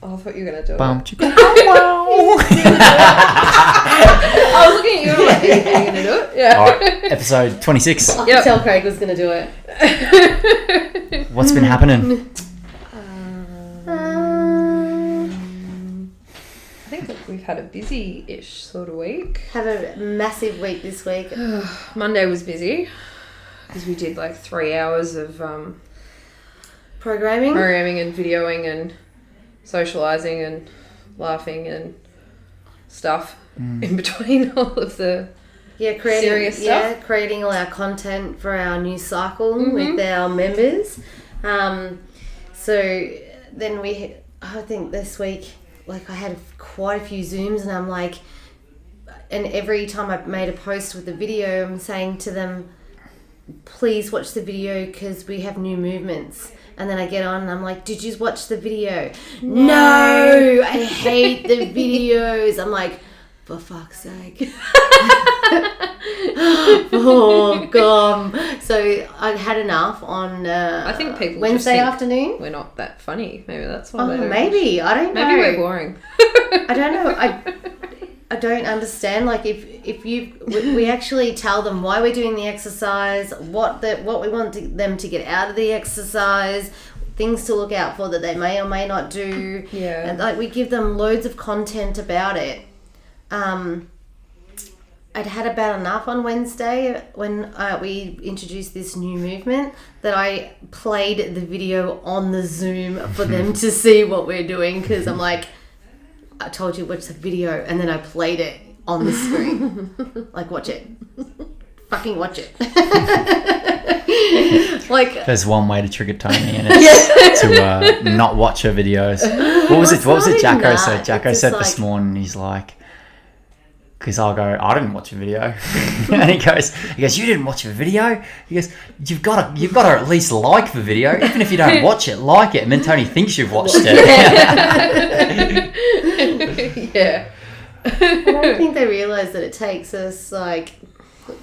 Oh, I thought you were gonna do it. Bum, chicka, wow. I was looking at you and I'm like, are you, gonna do it? Yeah. All right, episode 26. I Yep. tell Craig was going to do it. What's been happening? I think that we've had a busy-ish sort of week. Have a massive week this week. Monday was busy because we did like three hours of um, Programming. programming and videoing and socializing and laughing and stuff in between all of the Yeah, creating Serious yeah, stuff? creating all our content for our new cycle Mhm. with our members. Um, so then we, I think this week, like I had quite a few zooms, and I'm like, and every time I made a post with the video, I'm saying to them, please watch the video because we have new movements. And then I get on and I'm like, did you watch the video? No, I hate the videos. I'm like, for fuck's sake. oh god. So I had enough on uh, I think people Wednesday afternoon. we're not that funny. Maybe that's why Oh, maybe I don't know. Maybe we're boring. I don't know. I I don't understand. Like if if you we, we actually tell them why we're doing the exercise, what the what we want to, them to get out of the exercise, things to look out for that they may or may not do. Yeah. and like we give them loads of content about it. Um, I'd had about enough on Wednesday when uh, we introduced this new movement that I played the video on the Zoom for them to see what we're doing because I'm like, I told you watch the video and then I played it on the screen. like, watch it. Fucking watch it. like, There's one way to trigger Tony, and it's to uh, not watch her videos. What was it? What was it? Jacko that. said. Jacko said just this morning. He's like, because I'll go. I didn't watch a video, and he goes. He goes. You didn't watch a video. He goes. You've got to. You've got to at least like the video, even if you don't watch it. Like it, and then Tony thinks you've watched it. Yeah. I don't think they realise that it takes us like,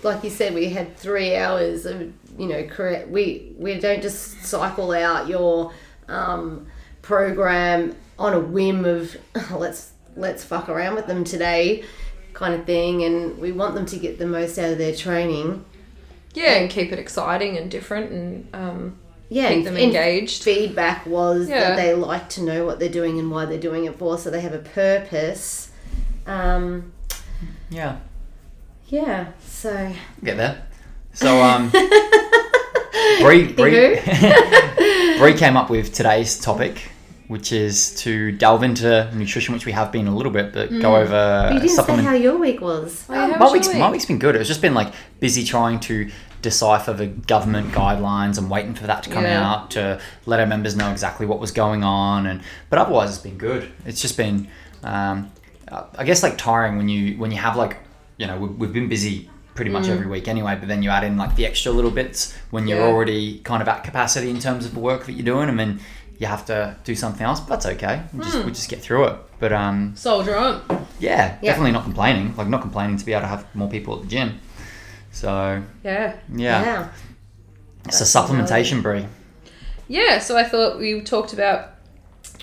like you said, we had three hours of you know correct. We we don't just cycle out your um, program on a whim of let's let's fuck around with them today, kind of thing, and we want them to get the most out of their training. Yeah, and keep it exciting and different and um, Yeah, keep them engaged. Feedback was Yeah. that they like to know what they're doing and why they're doing it for, so they have a purpose. Um, yeah, yeah, so get there. So um, Bree, Bree, Bree came up with today's topic, which is to delve into nutrition, which we have been a little bit, but go over Mm. you didn't say how your week was. Yeah, how my week's week? my week's been good. It's just been like busy trying to decipher the government guidelines and waiting for that to come Yeah. out to let our members know exactly what was going on. And but otherwise, it's been good. It's just been, um, I guess, like tiring when you when you have like you know we've, we've been busy pretty much every week anyway. But then you add in like the extra little bits when you're Yeah. already kind of at capacity in terms of the work that you're doing, and then you have to do something else. But that's okay. We just we just get through it. But um, Soldier on. yeah, Yeah. definitely not complaining. Like not complaining to be able to have more people at the gym. So Yeah. yeah, it's a supplementation, Brie. Yeah, so I thought we talked about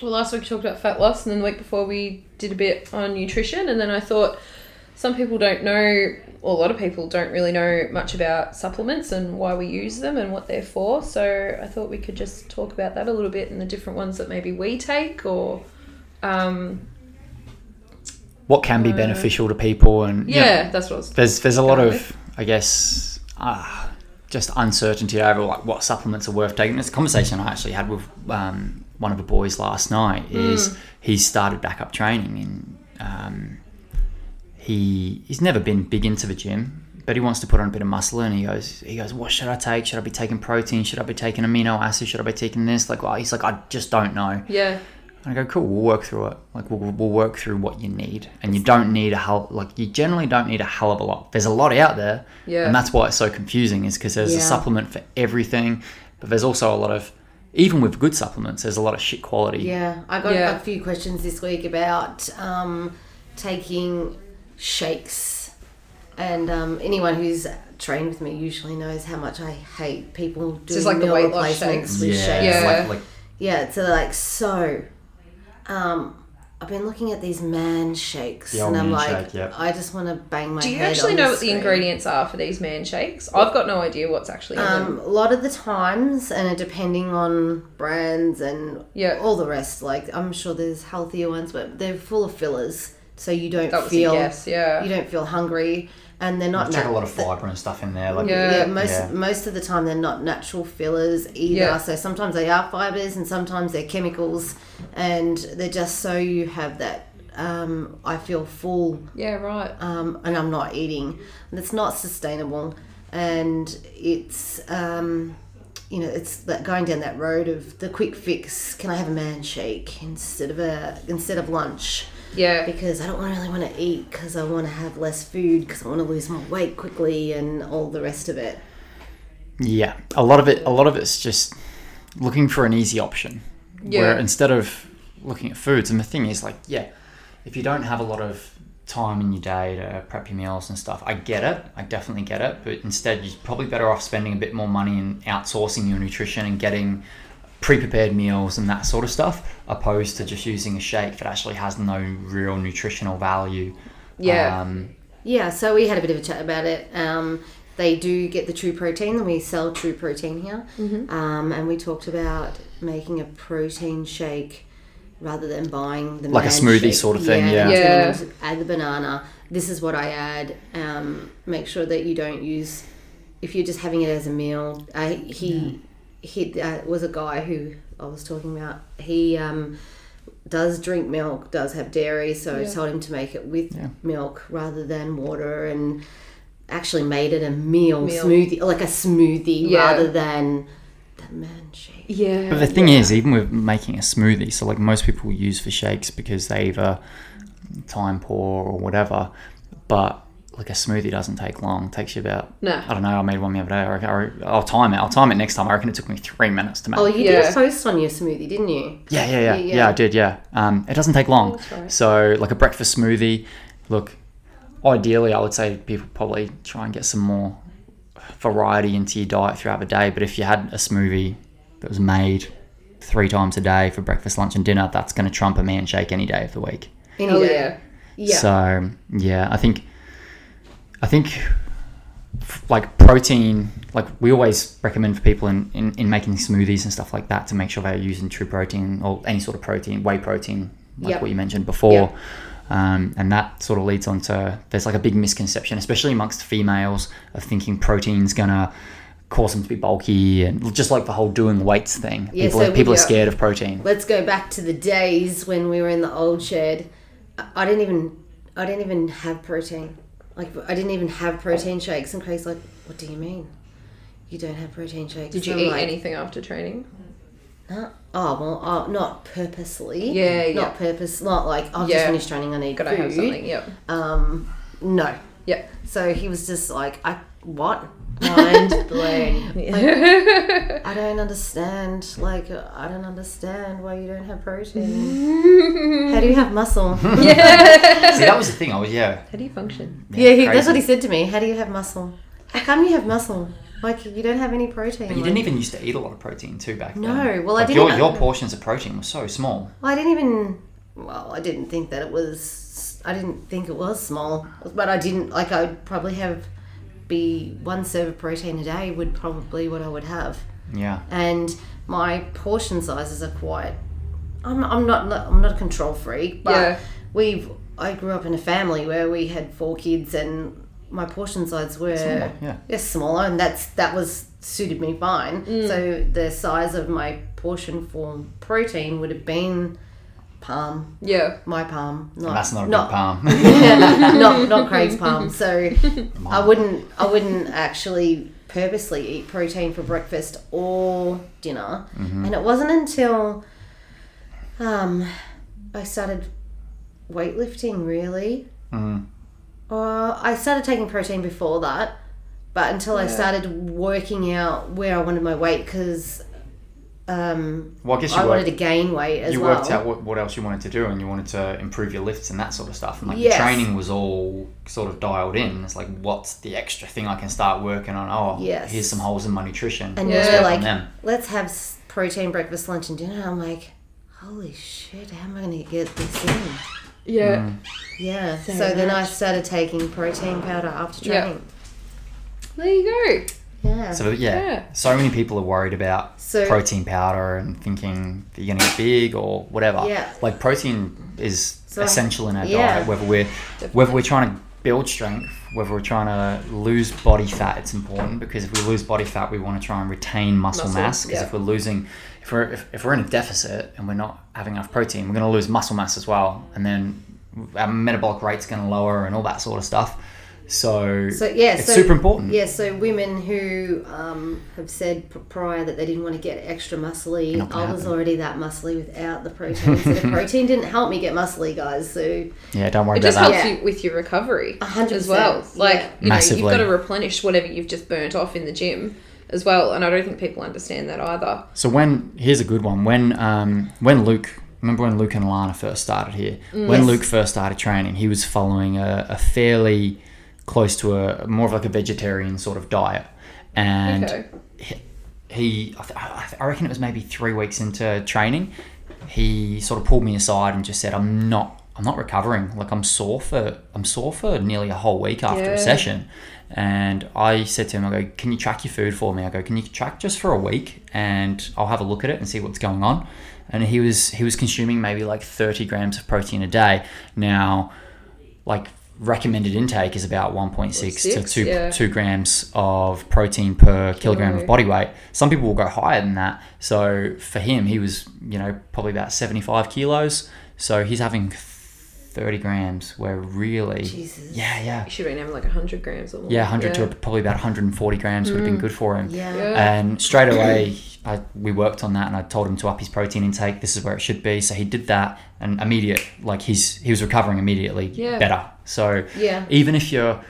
well last week we talked about fat loss and then the week before we did a bit on nutrition and then I thought some people don't know or a lot of people don't really know much about supplements and why we use them and what they're for. So I thought we could just talk about that a little bit and the different ones that maybe we take or um, What can be Uh, beneficial to people, and you know, yeah, that's what I was there's there's a lot of I guess uh, just uncertainty over like what supplements are worth taking. This conversation I actually had with um, one of the boys last night is he's started back up training and um, he he's never been big into the gym. But he wants to put on a bit of muscle, and he goes, he goes, what should I take? Should I be taking protein? Should I be taking amino acids? Should I be taking this? Like, well, he's like, I just don't know. Yeah. And I go, cool, we'll work through it. Like, we'll, we'll work through what you need. And you don't need a hell, like, you generally don't need a hell of a lot. There's a lot out there. Yeah. And that's why it's so confusing, is because there's a supplement for everything. But there's also a lot of, even with good supplements, there's a lot of shit quality. Yeah, I got Yeah. a few questions this week about um, taking shakes, and um, anyone who's trained with me usually knows how much I hate people doing just like the meal weight loss replacements shakes. with Yeah. shakes. Yeah. Like, like, Yeah, so like so um, I've been looking at these man shakes, The and I'm like, shake, yep. I just want to bang my. Do you head actually on know what the ingredients are for these man shakes? I've got no idea what's actually in them. Um, a lot of the times, and depending on brands and Yeah. all the rest. Like I'm sure there's healthier ones, but they're full of fillers, so you don't That was feel a guess, yeah. you don't feel hungry, and they're not. Check a lot of fibre and stuff in there. Like, Yeah. yeah, most Yeah. most of the time they're not natural fillers either. Yeah. So sometimes they are fibers, and sometimes they're chemicals, and they're just so you have that. Um, I feel full Yeah, right. um, and I'm not eating. And it's not sustainable, and it's um, you know it's that going down that road of the quick fix. Can I have a man shake instead of a instead of lunch? Yeah. Because I don't really want to eat because I want to have less food because I want to lose my weight quickly and all the rest of it. Yeah, a lot of it. A lot of it's just looking for an easy option. Yeah. Where instead of looking at foods, and the thing is, like, yeah, if you don't have a lot of time in your day to prep your meals and stuff, I get it. I definitely get it. But instead, you're probably better off spending a bit more money and outsourcing your nutrition and getting pre-prepared meals and that sort of stuff, opposed to just using a shake that actually has no real nutritional value. Yeah. Um, Yeah, so we had a bit of a chat about it. Um, they do get the True Protein, and we sell True Protein here. Um, and we talked about making a protein shake rather than buying the Like a smoothie shake. sort of thing, yeah. and Yeah. telling Add the banana. This is what I add. Um, make sure that you don't use. If you're just having it as a meal, uh, he he uh, was a guy who I was talking about. He um, does drink milk, does have dairy, so I told him to make it with Yeah. milk rather than water, and actually made it a meal, Meal. smoothie, like a smoothie Yeah. rather than the man shake. Yeah. But the thing is, even with making a smoothie, so like most people use for shakes because they either time pour or whatever, but like a smoothie doesn't take long. It takes you about No. I don't know. I made one the other day. I reckon, I- I'll time it. I'll time it next time. I reckon it took me three minutes to make. Oh, you did Yeah. a post on your smoothie, didn't you? yeah, yeah, yeah, Yeah. yeah, I did. Yeah, um, it doesn't take long. That's right. So like a breakfast smoothie. Look, ideally, I would say people probably try and get some more variety into your diet throughout the day. But if you had a smoothie that was made three times a day for breakfast, lunch, and dinner, that's going to trump a man shake any day of the week. Any Hell day. yeah. Yeah. So yeah, I think I think like protein, like we always recommend for people in, in, in making smoothies and stuff like that to make sure they're using true protein or any sort of protein, whey protein, like Yep. what you mentioned before. Um, and that sort of leads on to there's like a big misconception, especially amongst females, of thinking protein's gonna cause them to be bulky and just like the whole doing weights thing. Yeah, people so people are scared of protein. Let's go back to the days when we were in the old shed. I didn't even, I didn't even have protein. Like I didn't even have protein shakes. And Craig's like, "What do you mean? You don't have protein shakes?" Did you eat like, anything after training? Huh? Oh well, oh, not purposely. Yeah, yeah. Not purpose. Not like I've Yeah. just finished training. I need Gotta food. have something. Yep. Um, no. Yep. So he was just like, I what? Mind blown. Like, I don't understand. Like, I don't understand why you don't have protein. How do you have muscle? See, that was the thing. I was yeah. How do you function? yeah, he, that's what he said to me. How do you have muscle? How come you have muscle? Like, you don't have any protein. But you Like, didn't even used to eat a lot of protein too back then. No, well, I didn't- Your, your portions of protein were so small. Well, I didn't even. Well, I didn't think that it was. I didn't think it was small, but I didn't like. I'd probably have be one serve of protein a day would probably what I would have, Yeah. and my portion sizes are quite. I'm, I'm not I'm not a control freak, but Yeah. we've. I grew up in a family where we had four kids, and my portion sizes were Smaller, yeah. yeah, smaller, and that's that was suited me fine. Mm. So the size of my portion for protein would have been palm, Yeah. my palm, not And that's not a not, big palm. not not Craig's palm. So I wouldn't I wouldn't actually purposely eat protein for breakfast or dinner, Mm-hmm. and it wasn't until um I started weightlifting really. Mhm. Uh, I started taking protein before that, but until I started working out where I wanted my weight because um, Well, I guess you I wanted to gain weight as you well. You worked out what, what else you wanted to do, and you wanted to improve your lifts and that sort of stuff. And like Yes. the training was all sort of dialed in. It's like, what's the extra thing I can start working on? Oh, Yes. here's some holes in my nutrition. and Yeah. they're Step like, them. let's have protein breakfast, lunch, and dinner. I'm like, holy shit, how am I going to get this in? Yeah. Mm. Yeah. So So, then I started taking protein powder after Yeah. training. There you go. Yeah. So yeah, Yeah. so many people are worried about So- protein powder and thinking that you're gonna get big or whatever. Yeah. Like protein is So I- essential in our yeah. diet, whether we're whether we're trying to build strength, whether we're trying to lose body fat, it's important because if we lose body fat, we want to try and retain muscle, Muscle, mass. Because yeah. if we're losing, if we're if, if we're in a deficit and we're not having enough protein, we're going to lose muscle mass as well, and then our metabolic rate's going to lower and all that sort of stuff. So, So yeah, it's so, super important. Yeah, so women who um, have said prior that they didn't want to get extra muscly, Not gonna I was happen. already that muscly without the protein. so the protein didn't help me get muscly, guys. So Yeah, don't worry It about just helps Yeah. you with your recovery A hundred as well. percent, Like yeah. you know, Massively. you've got to replenish whatever you've just burnt off in the gym as well. And I don't think people understand that either. So when here's a good one. When um when Luke remember when Luke and Alana first started here. When Yes. Luke first started training, he was following a, a fairly close to a more of like a vegetarian sort of diet, and Okay. he, he I, th- I reckon it was maybe three weeks into training, he sort of pulled me aside and just said, "I'm not." I'm not recovering. Like I'm sore for I'm sore for nearly a whole week after Yeah. a session. And I said to him, I go, Can you track your food for me? I go, Can you track just for a week and I'll have a look at it and see what's going on? And he was he was consuming maybe like 30 grams of protein a day. Now, like recommended intake is about 1.6 to Six, 2, yeah. 2 grams of protein per kilogram Kilo. of body weight. Some people will go higher than that. So for him, he was, you know, probably about 75 kilos. So he's having 30 grams where really Jesus. yeah yeah You should have been having like 100 grams or more. yeah 100 to probably about 140 grams would have been mm. good for him yeah. Yeah. and straight away I, we worked on that and I told him to up his protein intake this is where it should be so he did that and immediate like he's he was recovering immediately Yeah. better so Yeah. even if your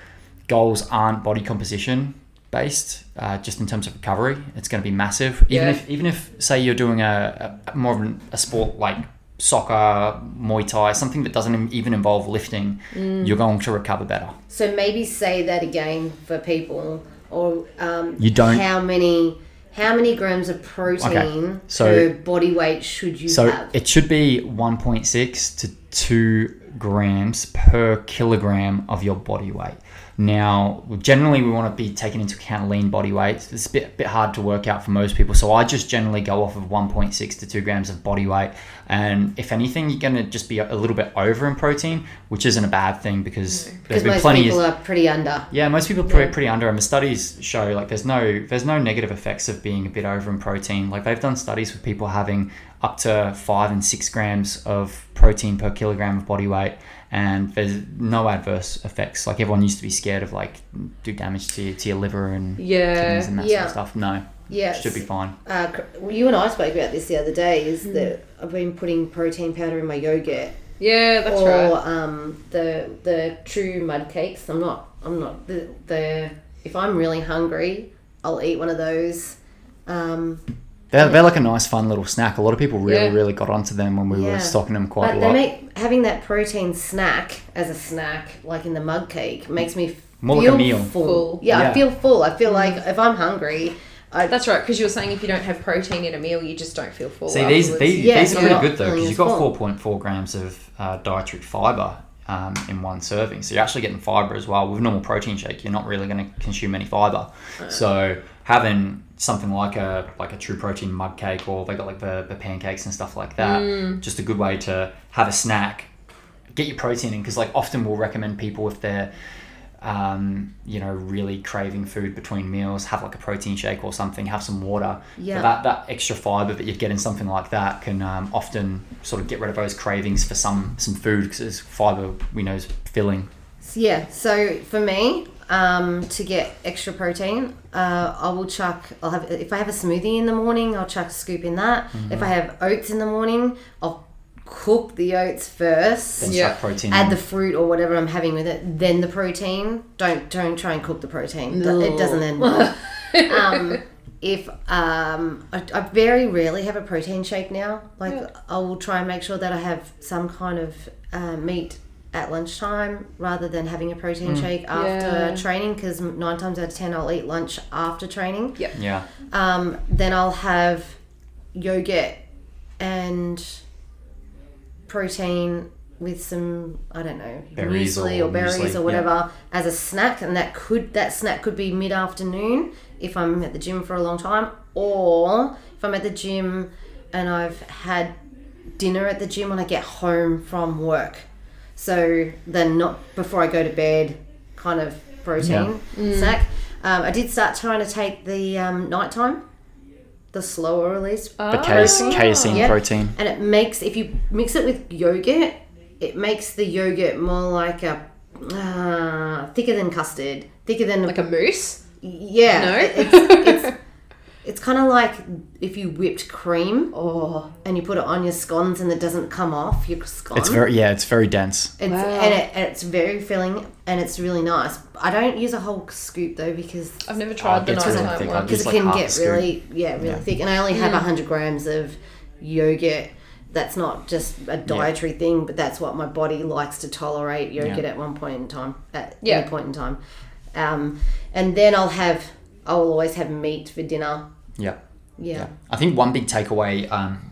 goals aren't body composition based uh, just in terms of recovery it's going to be massive even Yeah. if even if say you're doing a, a more of an, a sport like soccer muay thai something that doesn't even involve lifting Mm. you're going to recover better So maybe say that again for people, or um, You don't- How many? How many grams of protein so- per body weight should you So have? it should be 1.6 to 2 grams per kilogram of your body weight. Now, generally, we want to be taking into account lean body weight. It's a bit, bit hard to work out for most people. So I just generally go off of 1.6 to 2 grams of body weight. And if anything, you're going to just be a little bit over in protein, which isn't a bad thing because mm, there's Because been most people of are pretty under. yeah, most people are pretty, Yeah. pretty under, and the studies show like there's no there's no negative effects of being a bit over in protein. Like they've done studies with people having up to five and six grams of protein per kilogram of body weight, and there's no adverse effects. Like everyone used to be scared of like do damage to your, to your liver and Yeah. kidneys and that Yeah. sort of stuff. No, Yeah. should be fine. Uh, you and I spoke about this the other day. Is Mm. that I've been putting protein powder in my yogurt, Yeah, that's or right. um, the the true mug cakes. I'm not. I'm not the the. If I'm really hungry, I'll eat one of those. Um, They're, they're like a nice fun little snack. A lot of people really Yeah. really got onto them when we Yeah. were stocking them quite but a lot. make having that protein snack as a snack, like in the mug cake, makes me More like feel a meal. Full. Full. Yeah, Yeah. I feel full. I feel like if I'm hungry, I, That's right, because you were saying if you don't have protein in a meal, you just don't feel full. See, these afterwards. these, Yeah, these are you're really good though because you've got 4.4 grams of uh, dietary fiber um, in one serving. So you're actually getting fiber as well. With a normal protein shake, you're not really going to consume any fiber. So having something like a like a true protein mug cake or they got like the, the pancakes and stuff like that, Mm. just a good way to have a snack, get your protein in because like often we'll recommend people if they're um, you know, really craving food between meals, have like a protein shake or something, have some water. Yeah. But that, that extra fiber that you'd get in something like that can um, often sort of get rid of those cravings for some some food because it's fiber we know is filling. Yeah, so for me, um, to get extra protein, uh, I will chuck. I'll have if I have a smoothie in the morning, I'll chuck a scoop in that. If I have oats in the morning, I'll cook the oats first. Then Yeah. chuck protein. Add in. the fruit or whatever I'm having with it, then the protein. Don't don't try and cook the protein. No. It doesn't end well. um, if um, I, I very rarely have a protein shake now. Like Yeah. I will try and make sure that I have some kind of uh, meat at lunchtime rather than having a protein shake after Yeah. training because nine times out of ten I'll eat lunch after training. yeah. Um, then I'll have yogurt and protein with some I don't know Berries muesli or or, berries muesli, or whatever as a snack, and that could that snack could be mid afternoon if I'm at the gym for a long time, or if I'm at the gym and I've had dinner at the gym when I get home from work. So then not before I go to bed, kind of protein snack. Um, I did start trying to take the um, nighttime, the slower release The Oh. case, casein Yeah. protein. and it makes if you mix it with yogurt, it makes the yogurt more like a uh, thicker than custard, thicker than Like a mousse. yeah. No? it- it's it's, it's kind of like if you whipped cream Oh. and you put it on your scones and it doesn't come off your scone. It's very yeah, it's very dense. It's, Wow. and, it, and it's very filling and it's really nice. I don't use a whole scoop though because I've never tried the it's really nighttime thick. one. Because it like can get really yeah really Yeah. thick and i only have Mm. 100 grams of yogurt that's not just a dietary thing but that's what my body likes to tolerate yogurt Yeah. at one point in time at Yeah. any point in time um, and then i'll have i'll always have meat for dinner Yeah. yeah, Yeah. I think one big takeaway, um,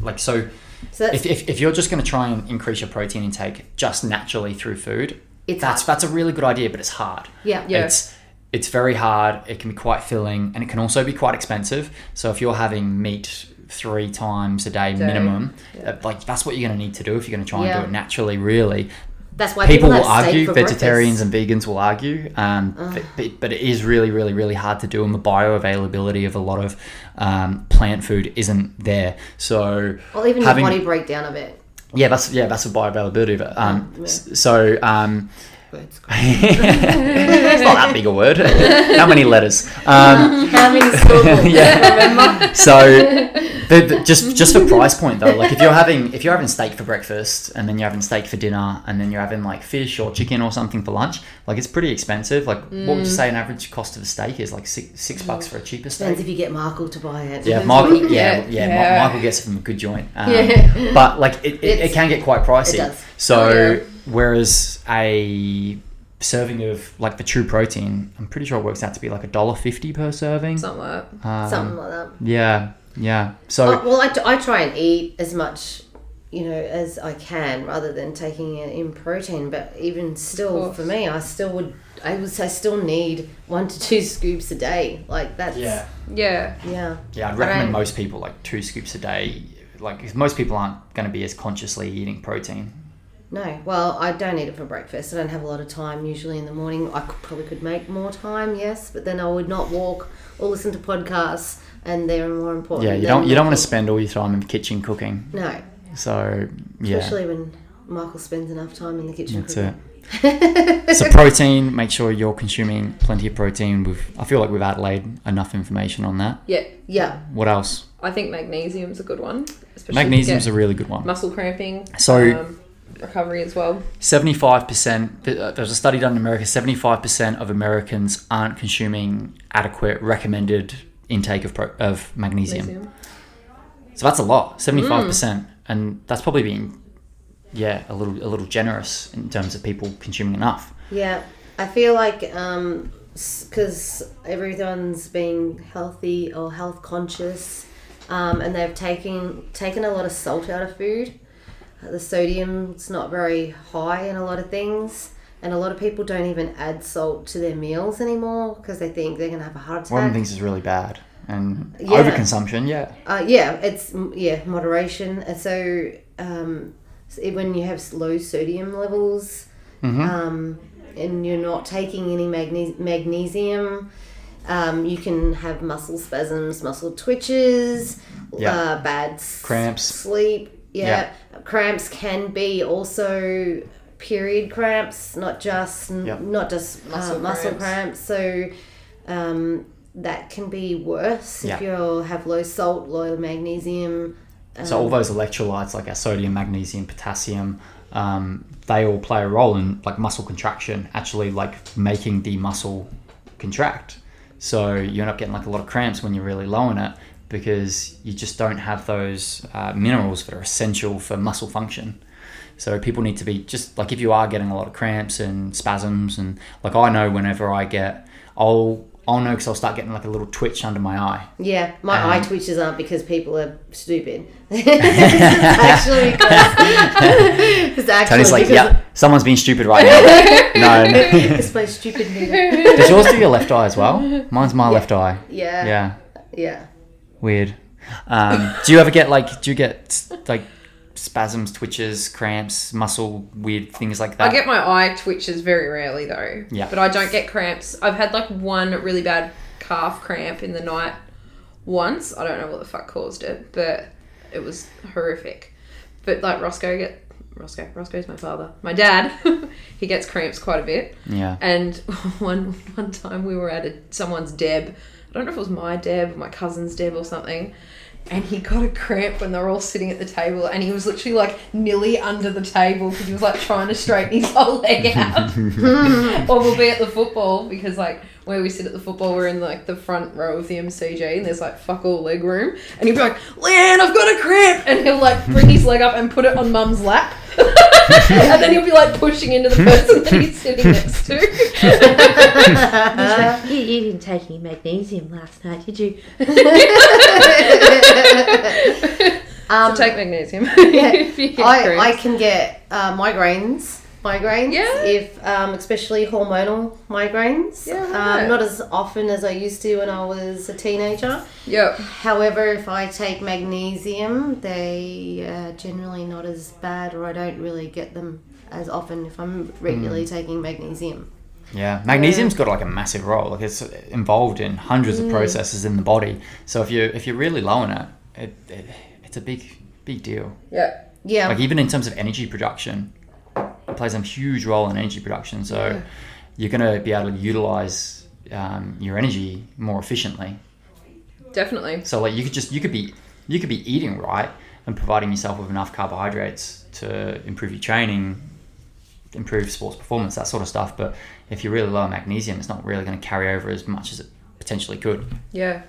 like so, so if, if, if you're just going to try and increase your protein intake just naturally through food, It's that's hard. that's a really good idea, but it's hard. yeah Yeah. It's it's very hard. It can be quite filling, and it can also be quite expensive. So if you're having meat three times a day, Day. minimum, Yeah. uh, like that's what you're going to need to do if you're going to try and Yeah. do it naturally. Really, that's why people people, will argue vegetarians breakfast. and vegans will argue um, but, but, it is really really really hard to do and the bioavailability of a lot of um, plant food isn't there so or even having- the body breakdown of it yeah that's yeah that's the bioavailability of it um, yeah. so um, Words. it's not that big a word how many letters um, how many syllables Yeah. so the, the- just just for price point though like if you're having if you're having steak for breakfast and then you're having steak for dinner and then you're having like fish or chicken or something for lunch like it's pretty expensive like what would you say an average cost of a steak is like six six bucks for a cheaper steak. depends if you get Michael to buy it yeah Depends Michael yeah yeah, Yeah. Ma- Michael gets it from a good joint um, Yeah. but like it, it, it can get quite pricey it does. so Oh, yeah. Whereas a serving of like the true protein I'm pretty sure it works out to be like a dollar fifty per serving Something like that. um, something like that yeah, yeah. So Oh, well, I, I try and eat as much, you know, as I can rather than taking it in protein. But even still, for me, I still would, I would say, still need one to two scoops a day. Like that's yeah, Yeah. yeah. yeah. I'd recommend most people like two scoops a day. Like most people aren't going to be as consciously eating protein. No, well, I don't eat it for breakfast. I don't have a lot of time usually in the morning. I could, probably could make more time, yes, but then I would not walk or listen to podcasts, and they're more important. Yeah, you don't you don't want to spend all your time in the kitchen cooking. No, So yeah, especially when Michael spends enough time in the kitchen. that's cooking. it. So protein, make sure you're consuming plenty of protein. We've I feel like we've outlaid enough information on that. Yeah. Yeah, What else? I think magnesium's a good one. Especially Magnesium's a really good one. muscle cramping. So- um, recovery as well. Seventy-five percent. There's a study done in America. Seventy-five percent of Americans aren't consuming adequate recommended intake of pro, of magnesium. Magnesium. So that's a lot. Seventy-five percent, and that's probably being, yeah, a little a little generous in terms of people consuming enough. Yeah, I feel like um because everyone's being healthy or health conscious, um, and they've taken taken a lot of salt out of food. Uh, The sodium's not very high in a lot of things, and a lot of people don't even add salt to their meals anymore because they think they're gonna have a heart attack. One of the things is really bad, and Yeah. overconsumption. Yeah, Uh, yeah, it's yeah moderation. And so um, when you have low sodium levels, hmm um, and you're not taking any magne- magnesium, um, you can have muscle spasms, muscle twitches, Yeah. uh, bad Cramps. sleep. Yeah. Cramps can be also period cramps, not just Yep. not just Muscle muscle, uh, muscle cramps. cramps. So um, that can be worse Yeah. if you have low salt, low magnesium. So all those electrolytes like our sodium, magnesium, potassium, um, they all play a role in like muscle contraction, actually like making the muscle contract. So you end up getting like a lot of cramps when you're really low in it because you just don't have those uh, minerals that are essential for muscle function. So people need to be just like if you are getting a lot of cramps and spasms and like I know whenever I get I'll I'll know because I'll start getting like a little twitch under my eye. Yeah, my Um, eye twitches aren't because people are stupid. actually because it's actually Tony's like, yeah, someone's being stupid right now. no. it's my stupid. Does yours do your left eye as well? Mine's my left eye. Yeah, Yeah, yeah. Weird. Um, do you ever get like, do you get like spasms, twitches, cramps, muscle, weird things like that? I get my eye twitches very rarely though. Yeah. But I don't get cramps. I've had like one really bad calf cramp in the night once. I don't know what the fuck caused it, but it was horrific. But like Roscoe get Roscoe, Roscoe's my father. My dad, he gets cramps quite a bit. yeah. And one one time we were at a, someone's deb. I don't know if it was my deb or my cousin's deb or something. And he got a cramp when they were all sitting at the table, and he was literally like nearly under the table because he was like trying to straighten his whole leg out. or we'll be at the football because like where we sit at the football, we're in like the front row of the MCG, and there's like fuck all leg room. And he'd be like, "Leanne, I've got a cramp," and he'll like bring his leg up and put it on Mum's lap. and then he'll be like pushing into the person that he's sitting next to. you, you didn't take any magnesium last night, did you? Um, so take magnesium. get I, I can get uh, migraines. Migraines, Yeah. if um, especially hormonal migraines. Yeah, um, not as often as I used to when I was a teenager. Yep. However, if I take magnesium, they are generally not as bad, or I don't really get them as often if I'm regularly taking magnesium. Yeah, magnesium's got like a massive role. Like it's involved in hundreds Mm. of processes in the body. So if you if you're really low on it, it, it it's a big big deal. Yeah. Yeah, Like even in terms of energy production, it plays a huge role in energy production. So Yeah. you're gonna be able to utilize um, your energy more efficiently. Definitely. So like you could just you could be you could be eating right and providing yourself with enough carbohydrates to improve your training, improve sports performance, that sort of stuff. But if you're really low on magnesium, it's not really going to carry over as much as it potentially could. Yeah.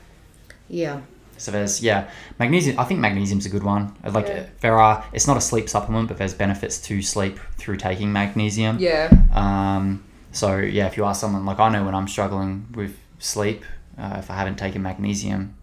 yeah, So there's yeah, magnesium. I think magnesium's a good one. Like Yeah. there are, it's not a sleep supplement, but there's benefits to sleep through taking magnesium. Yeah. Um, so yeah, if you ask someone like I know when I'm struggling with sleep, uh, if I haven't taken magnesium,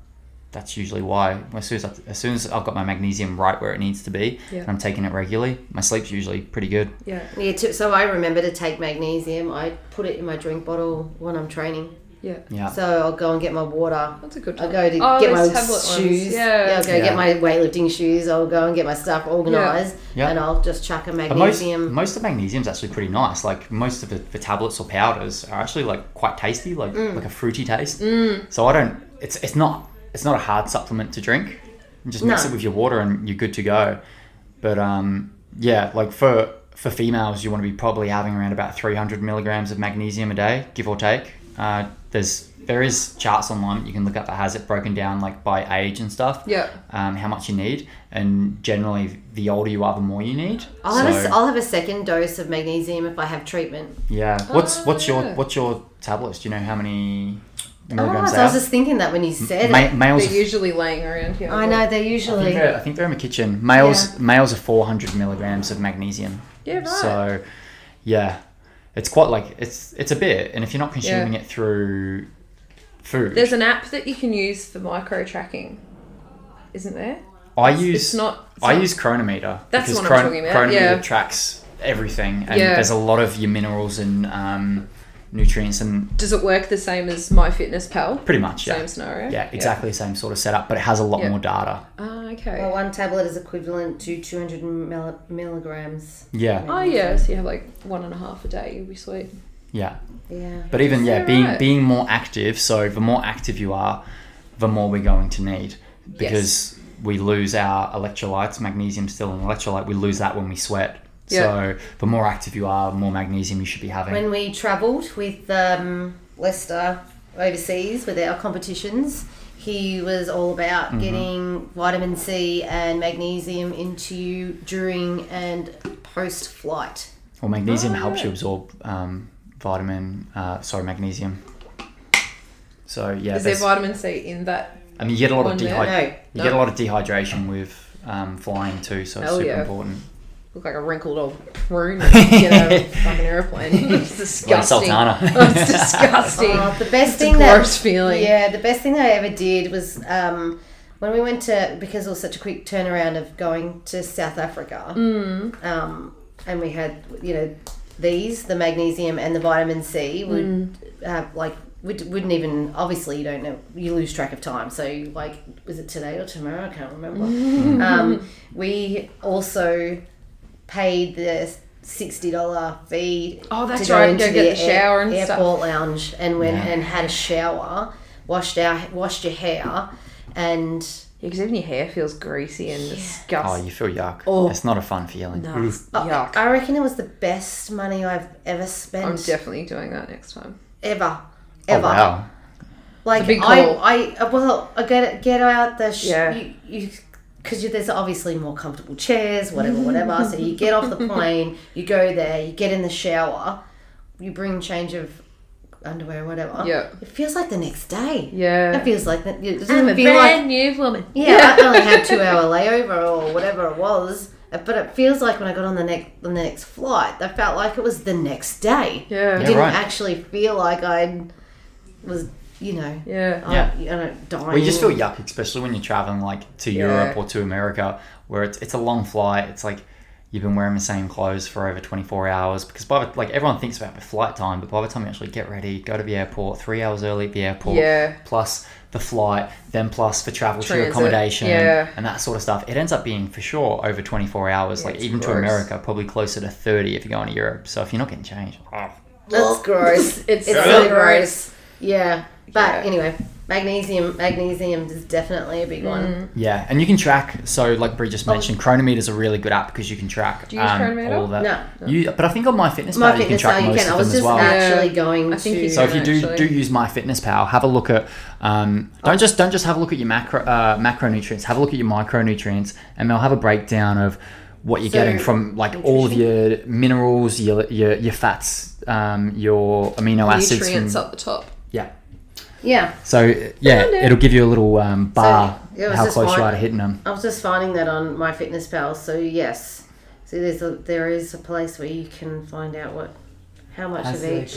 that's usually why. As soon as, I, as soon as I've got my magnesium right where it needs to be, Yeah. and I'm taking it regularly, my sleep's usually pretty good. Yeah. yeah. Too, so I remember to take magnesium. I put it in my drink bottle when I'm training. Yeah. Yeah. So I'll go and get my water. That's a good I'll go to Oh, get my those ones. shoes. Yeah. I'll go Yeah. get my weightlifting shoes. I'll go and get my stuff organised, Yeah. and I'll just chuck a But most, magnesium. most of magnesium's actually pretty nice. Like most of the, the tablets or powders are actually like quite tasty, like Mm. like a fruity taste. So I don't. It's it's not it's not a hard supplement to drink. You just mix No. it with your water and you're good to go. But um, yeah, like for for females, you want to be probably having around about 300 milligrams of magnesium a day, give or take. Uh, there's there is charts online that you can look up that has it broken down like by age and stuff. Yeah. Um, how much you need, and generally the older you are, the more you need. I'll have, a, So- s- I'll have a second dose of magnesium if I have treatment. yeah. What's Oh, what's your what's your tablets? Do you know how many Oh, milligrams so they I was just thinking that when you said Ma- it. males. They're usually laying around here. I know they're I think usually. they're, I think they're in my kitchen. Males males are 400 milligrams of magnesium. Yeah, right. So, yeah, it's quite like it's it's a bit, and if you're not consuming it through food, There's an app that you can use for micro tracking, isn't there? I It's- use It's not. it's I not- use Cronometer That's because what I'm Chron- talking about, Cronometer yeah. tracks everything, and Yeah. there's a lot of your minerals and um, nutrients, and Does it work the same as MyFitnessPal? pretty much yeah, Same scenario. yeah, exactly the same sort of setup, but it has a lot Yeah. more data. Ah, okay. Well, one tablet is equivalent to 200 mil- milligrams. Yeah, oh yeah, so you have like one and a half a day. You'll be sweet. yeah. Yeah. But even yeah, Yeah, being right. being more active. So the more active you are, the more we're going to need because we lose our electrolytes. Magnesium still an electrolyte. We lose that when we sweat. So the more active you are, the more magnesium you should be having. When we travelled with um, Lester overseas with our competitions, he was all about Mm-hmm. getting vitamin C and magnesium into you during and post flight. well, magnesium Oh, helps you absorb um, vitamin. Uh, sorry, magnesium. So yeah, Is there there's- vitamin C in that? I mean, you get a lot of one there? dehydration. No, You get a lot of dehydration with um, flying too, so it's Hell super yeah. important. Look like a wrinkled old prune when you get out of a fucking airplane. It's Like disgusting. Sultana. Oh, it's disgusting. Oh, the best It's a thing that gross feeling. Yeah, the best thing that I ever did was um, when we went to because it was such a quick turnaround of going to South Africa. Mm. Um, and we had you know these the magnesium and the vitamin C would Mm. have like we wouldn't even obviously you don't know you lose track of time so like was it today or tomorrow I can't remember. um, we also paid the sixty dollar fee. Oh, that's to right, into go get the shower and stuff. airport lounge and went Yeah. and had a shower, washed our washed your hair, and Yeah, because even your hair feels greasy and Oh, disgusting. Oh, you feel yuck. Oh. It's not a fun feeling. no, Ooh. yuck. Oh, I reckon it was the best money I've ever spent. I'm definitely doing that next time. ever, Oh, ever. wow. Like It's a big I, call. I, well, I get get out the sh- Yeah. you, you because there's obviously more comfortable chairs, whatever, whatever. so you get off the plane, you go there, you get in the shower, you bring change of underwear, or whatever. Yeah. it feels like the next day. Yeah. It feels like that. It doesn't I'm a feel like brand new woman. yeah, I only had two hour layover or whatever it was. But it feels like when I got on the next the next flight, I felt like it was the next day. Yeah. It Yeah, didn't right. actually feel like I was, you know, Yeah. I, Yeah. you know, dying. Well, you just feel yuck, especially when you're traveling like to Yeah. Europe or to America, where it's it's a long flight. It's like you've been wearing the same clothes for over 24 hours because by the, like everyone thinks about the flight time, but by the time you actually get ready, go to the airport, three hours early at the airport, Yeah. plus the flight, then plus for travel to your accommodation, yeah. and that sort of stuff. It ends up being for sure over 24 hours. Yeah, like it's even to. America, probably closer to 30 if you're going to Europe. So if you're not getting changed, oh, That's gross. It's It's so so gross. gross. Yeah. But Yeah. anyway, magnesium magnesium is definitely a big Mm. one. Yeah, and you can track. So, like Brie just mentioned, Cronometer is a really good app because you can track Oh. Do you use Cronometer? all that. No. You, but I think on MyFitnessPal My you can fitness track now you most can. I of was them as well. actually Yeah. going I think to So if you do actually. do use MyFitnessPal, have a look at. Um, don't just don't just have a look at your macro uh, macronutrients. Have a look at your micronutrients, and they'll have a breakdown of what you're So, getting from like all of your minerals, your your, your fats, um, your amino acids. Nutrients From, up the top. yeah. Yeah. So yeah, it'll give you a little um, bar was how close you are to hitting them. I was just finding that on MyFitnessPal. So yes. So there's a there is a place where you can find out what how much of each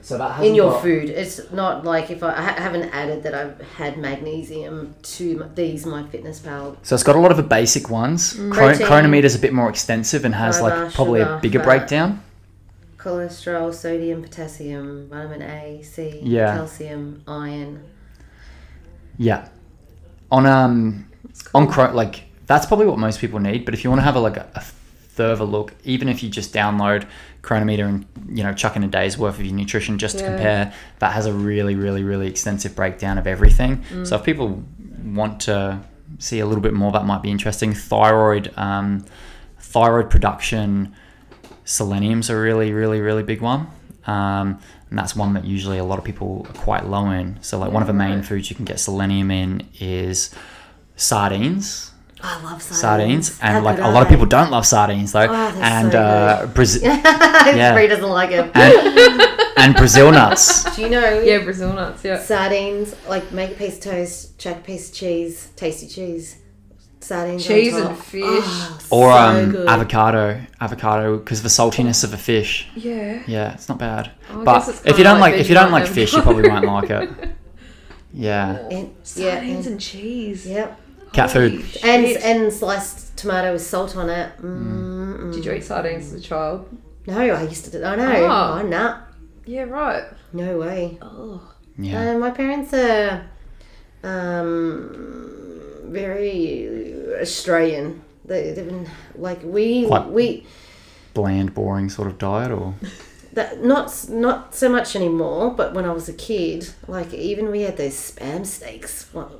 so that in your food. It's not like if I, I haven't added that I've had magnesium to these MyFitnessPal. So it's got a lot of the basic ones. Chron- Mm. Protein. Cronometer's a bit more extensive and has Fiber, like probably sugar, a bigger fat. breakdown. Cholesterol, sodium, potassium, vitamin A, C, Yeah. calcium, iron. Yeah. On um on Chro- like that's probably what most people need. But if you want to have a like a, a further look, even if you just download Cronometer and you know chuck in a day's worth of your nutrition just to compare, that has a really really really extensive breakdown of everything. So if people want to see a little bit more, that might be interesting. Thyroid um, thyroid production. Selenium's a really, really, really big one. Um, and that's one that usually a lot of people are quite low in. So, like, one of the main foods you can get selenium in is sardines. I love sardines. Sardines. How And, like, could a lot of people don't love sardines, though. Oh, and so uh, Brazil yeah. Bree doesn't like it. and, and Brazil nuts. Do you know Yeah, Brazil nuts. Yeah. sardines? Like make a piece of toast, chuck a piece of cheese, tasty cheese, sardines, Cheese and fish. Oh, Or so um, good. avocado. Avocado, because the saltiness of the fish. Yeah. Yeah, it's not bad. Oh, but if you don't like like, if you don't like then. fish, you probably won't like it. Yeah. And- yeah, Sardines and, and cheese. yep. Cat food. Shit. And and sliced tomato with salt on it. Mm. Did you eat sardines as a child? No, I used to. do- I know. Oh. Oh, nah. Yeah, right. No way. Oh. Yeah. Uh, my parents are um, very Australian. They, they've been like we Quite- we Bland, boring sort of diet, or that not not so much anymore. But when I was a kid, like even we had those spam steaks. What-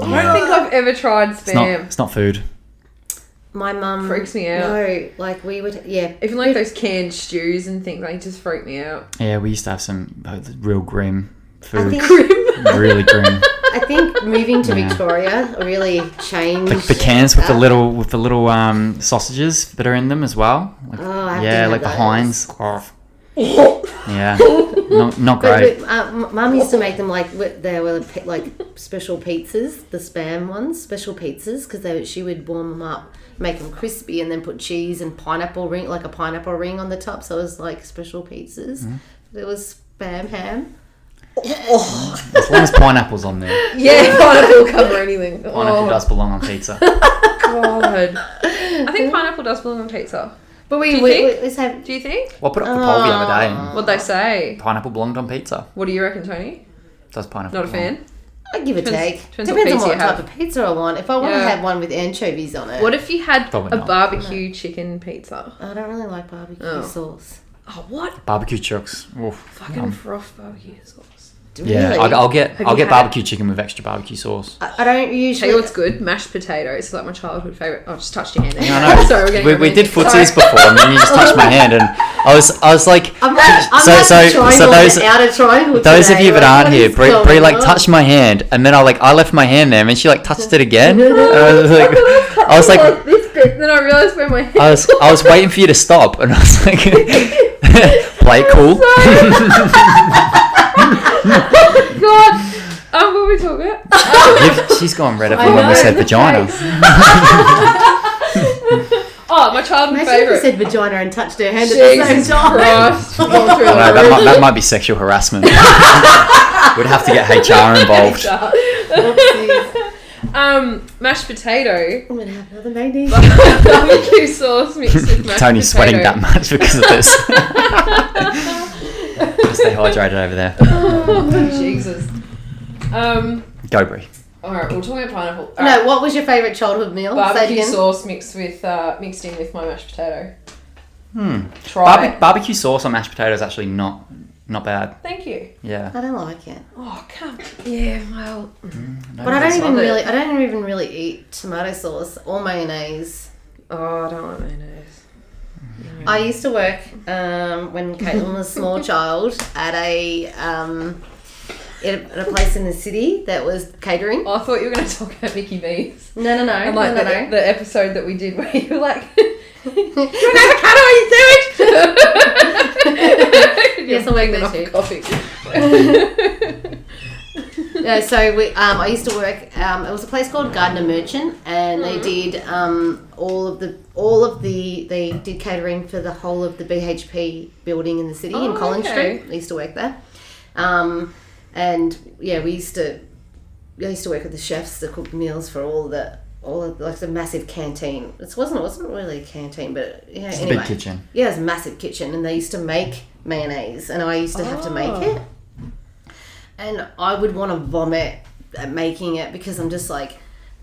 I don't think I've ever tried it's not. spam. It's not food. My mum Freaks me out. No, like we would, yeah. Even like those canned stews and things, they just freak me out. Yeah, we used to have some uh, real grim I food. think really grim. I think moving to Yeah. Victoria really changed. The, the cans with the little with the little um, sausages that are in them as well. Like, Oh, I have to yeah, have like the those. Heinz. Oh. yeah, not not But, great. but, uh, m- Mum used to make them like wi- they were pi- like special pizzas, the spam ones, special pizzas, because she would warm them up make them crispy, and then put cheese and pineapple ring, like a pineapple ring on the top. So it was like special pizzas. Mm-hmm. It was spam ham. Oh. As long as pineapple's on there, Yeah, pineapple will cover anything. pineapple oh, does belong on pizza. God. I think pineapple does belong on pizza. But we, Do you we, think? we, let's have Do you think? Well, I put up the poll the other day. and What'd they say? Pineapple belonged on pizza. What do you reckon, Tony? Does pineapple? Not a belong? fan. I give a Depends- take. depends Depends, on pizza what you type have. of pizza I want. If I want Yeah. to have one with anchovies on it, What if you had Probably a not. barbecue chicken pizza? I don't really like barbecue Oh. sauce. Oh, what? Barbecue chucks. Oof. Fucking Yum. froth barbecue sauce. Yeah, I'll, I'll get Have I'll get had- barbecue chicken with extra barbecue sauce. I, I don't Tell usually. you what's good? Mashed potatoes. It's like my childhood favorite. Oh, I just touched your hand. There. Yeah, I know. Sorry, we're we, we did romantic. footsies before, and then you just touched my hand, and I was I was like, I'm like, I'm So- so- so those- the outer triangle. those of you that Like, aren't what here, is Brie, Brie like on? touched my hand, and then I like I left my hand there, and then she like touched it again. And I was like, I was like, this. Then I realised where my hand. I was I was waiting for you to stop, and I was like, play it cool. God. Um, what were we talking about? She's gone red I every when we said vagina. oh, my childhood Imagine if you favorite. said vagina and touched her hand at the Jesus same time. Christ. We've gone through I know, that, might, that might be sexual harassment. We'd have to get HR involved. Oopsies. Um, mashed potato. I'm gonna have another mayonnaise. barbecue sauce mixed with mashed Tony's potato. sweating that much because of this. Stay hydrated over there. Oh, Jesus. Um. Go, Brie. All right, we're talking about pineapple. All No, right, what was your favourite childhood meal? Say it barbecue again. sauce mixed with uh, mixed in with my mashed potato. Hmm. Try Barbe- it. barbecue sauce on mashed potatoes is actually not not bad. Thank you. Yeah. I don't like it, Oh, come. Yeah, well. but I don't Love even it. really, I don't even really eat tomato sauce or mayonnaise. Oh, I don't want mayonnaise. I used to work um, when Caitlin was a small child at a um, at a, place in the city that was catering. Oh, I thought you were going to talk about Mickey B's. No, no, no, And no, like no, the, no. the episode that we did where you were like, "You want avocado on your sandwich?" Yes, I work there Off too. Coffee. No, so we, um, I used to work. Um, it was a place called Gardner Merchant, and they did um, all of the all of the they did catering for the whole of the BHP building in the city in Oh, Collins okay. Street. I used to work there, um, and yeah, we used to. I used to work with the chefs that cooked meals for all the all of like the massive canteen. It wasn't it wasn't really a canteen, but yeah. It's anyway. a big kitchen. Yeah, it was a massive kitchen, and they used to make mayonnaise, and I used to have to make Oh. it. And I would want to vomit at making it because I'm just like,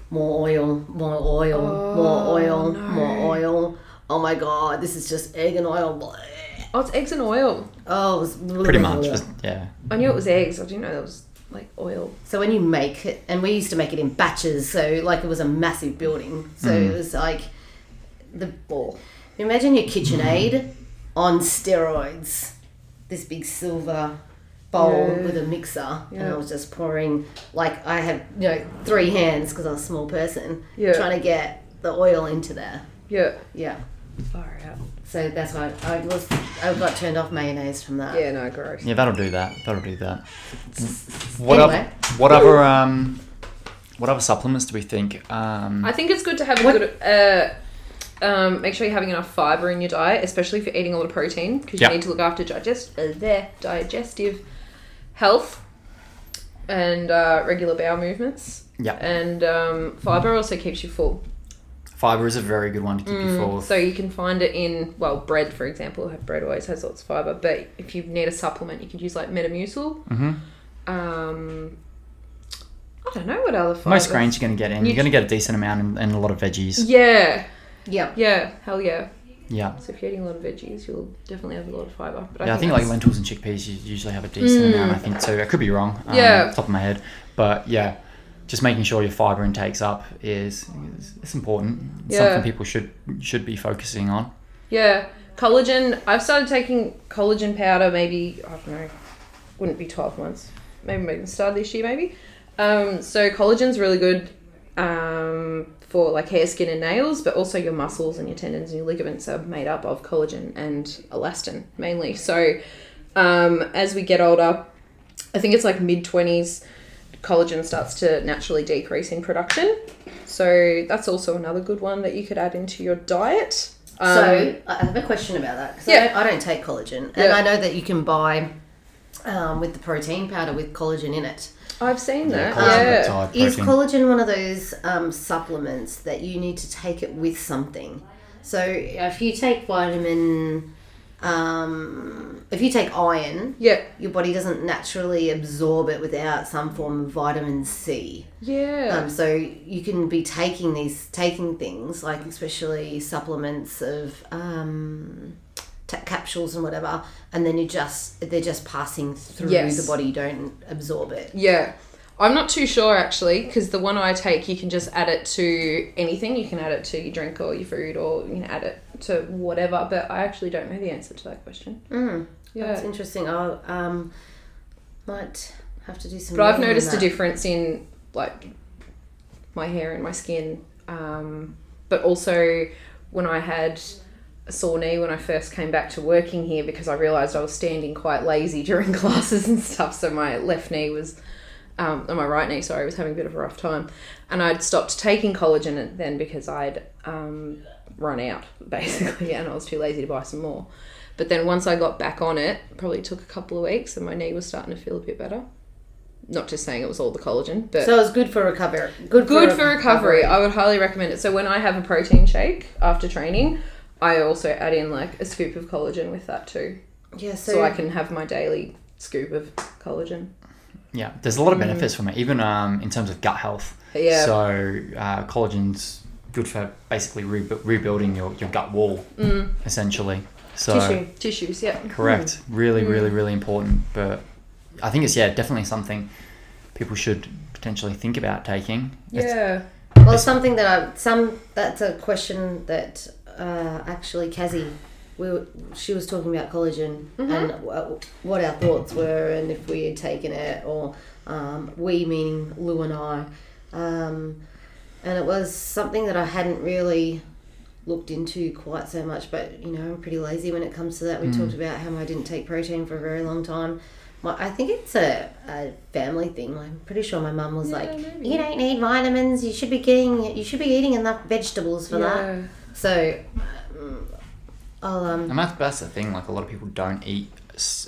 more oil, more oil, more oh, oil, no. more oil. Oh my god, this is just egg and oil. Oh, it's eggs and oil. Oh, it was Pretty much. just- yeah. I knew it was eggs. I didn't know there was like oil. So when you make it, and we used to make it in batches, so like it was a massive building. So Mm. it was like the ball. Imagine your KitchenAid on steroids. This big silver bowl Yeah. with a mixer, and I was just pouring. Like I had, you know, three hands because I was a small person, Yeah. trying to get the oil into there. Yeah. Yeah. Far out. So that's why I was. I got turned off mayonnaise from that. Yeah, no, gross. Yeah, that'll do that. That'll do that. What Anyway. other, what other um what other supplements do we think? Um I think it's good to have a What- good. Uh, um, make sure you're having enough fiber in your diet, especially if you're eating a lot of protein, because Yeah. you need to look after digest uh, their digestive health and uh, regular bowel movements. Yeah. And um, fiber also keeps you full, fiber is a very good one to keep you full. Mm, so you can find it in well, bread, for example. Bread always has lots of fiber, but if you need a supplement, you could use like Metamucil. hmm Um, I don't know what other fiber. Most grains you're going to get in. You You're going to get a decent amount and, and a lot of veggies. Yeah, Yeah. yeah, hell yeah. Yeah. So if you're eating a lot of veggies, you'll definitely have a lot of fiber. But Yeah, I think like lentils and chickpeas you usually have a decent Mm. amount. I think so. I could be wrong. Um, Yeah. off top of my head, but yeah, just making sure your fiber intake's up is, is it's important. It's Yeah. Something people should should be focusing on. Yeah, collagen. I've started taking collagen powder. Maybe I don't know. Wouldn't be twelve months. Maybe maybe start this year. Maybe. Um, so collagen's really good um, for like hair, skin, and nails, but also your muscles and your tendons and your ligaments are made up of collagen and elastin mainly. So um, as we get older, I think it's like mid twenties. Collagen starts to naturally decrease in production. So that's also another good one that you could add into your diet. Um, so I have a question about that because Yeah. I, don't, I don't take collagen, and Yeah. I know that you can buy um, with the protein powder with collagen in it. I've seen that. collagen Yeah. peptide Is collagen one of those um, supplements that you need to take it with something? So if you take vitamin, um, if you take iron, Yeah. your body doesn't naturally absorb it without some form of vitamin C. Yeah. Um, so you can be taking these taking things like especially supplements of um, ta capsules and whatever, and then you just they're just passing through Yes. the body. You don't absorb it. Yeah. I'm not too sure actually, because the one I take, you can just add it to anything. You can add it to your drink or your food, or you can add it to whatever. But I actually don't know the answer to that question. Mm, Yeah. That's interesting. I um, might have to do some. But I've noticed a difference in like my hair and my skin. Um, but also when I had a sore knee when I first came back to working here because I realised I was standing quite lazy during classes and stuff. So my left knee was, um, my right knee, sorry, was having a bit of a rough time. And I'd stopped taking collagen then because I'd um, run out basically, and I was too lazy to buy some more. But then once I got back on it, probably took a couple of weeks, and my knee was starting to feel a bit better. Not just saying it was all the collagen, but So it's good for recovery. Good, good for recovery. I would highly recommend it. So when I have a protein shake after training, I also add in like a scoop of collagen with that too, Yeah. So, so, I can have my daily scoop of collagen. Yeah, there's a lot of benefits from it, even um, in terms of gut health. Yeah. So uh, collagen's good for basically rebu- rebuilding your, your gut wall, essentially. So tissue. Tissues, yeah. correct, really, really, really important. But I think it's yeah, definitely something people should potentially think about taking. It's- Yeah. Well, something that I some that's a question that uh, actually Kazi, we were, she was talking about collagen and w- what our thoughts were and if we had taken it or um, we meaning Lou and I, um, and it was something that I hadn't really looked into quite so much. But you know, I'm pretty lazy when it comes to that. We talked about how I didn't take protein for a very long time. My, I think it's a, a family thing. I'm pretty sure my mum was like, maybe. "You don't need vitamins. You should be getting. You should be eating enough vegetables for that." So, um, I'll um. And that's, that's the thing, like a lot of people don't eat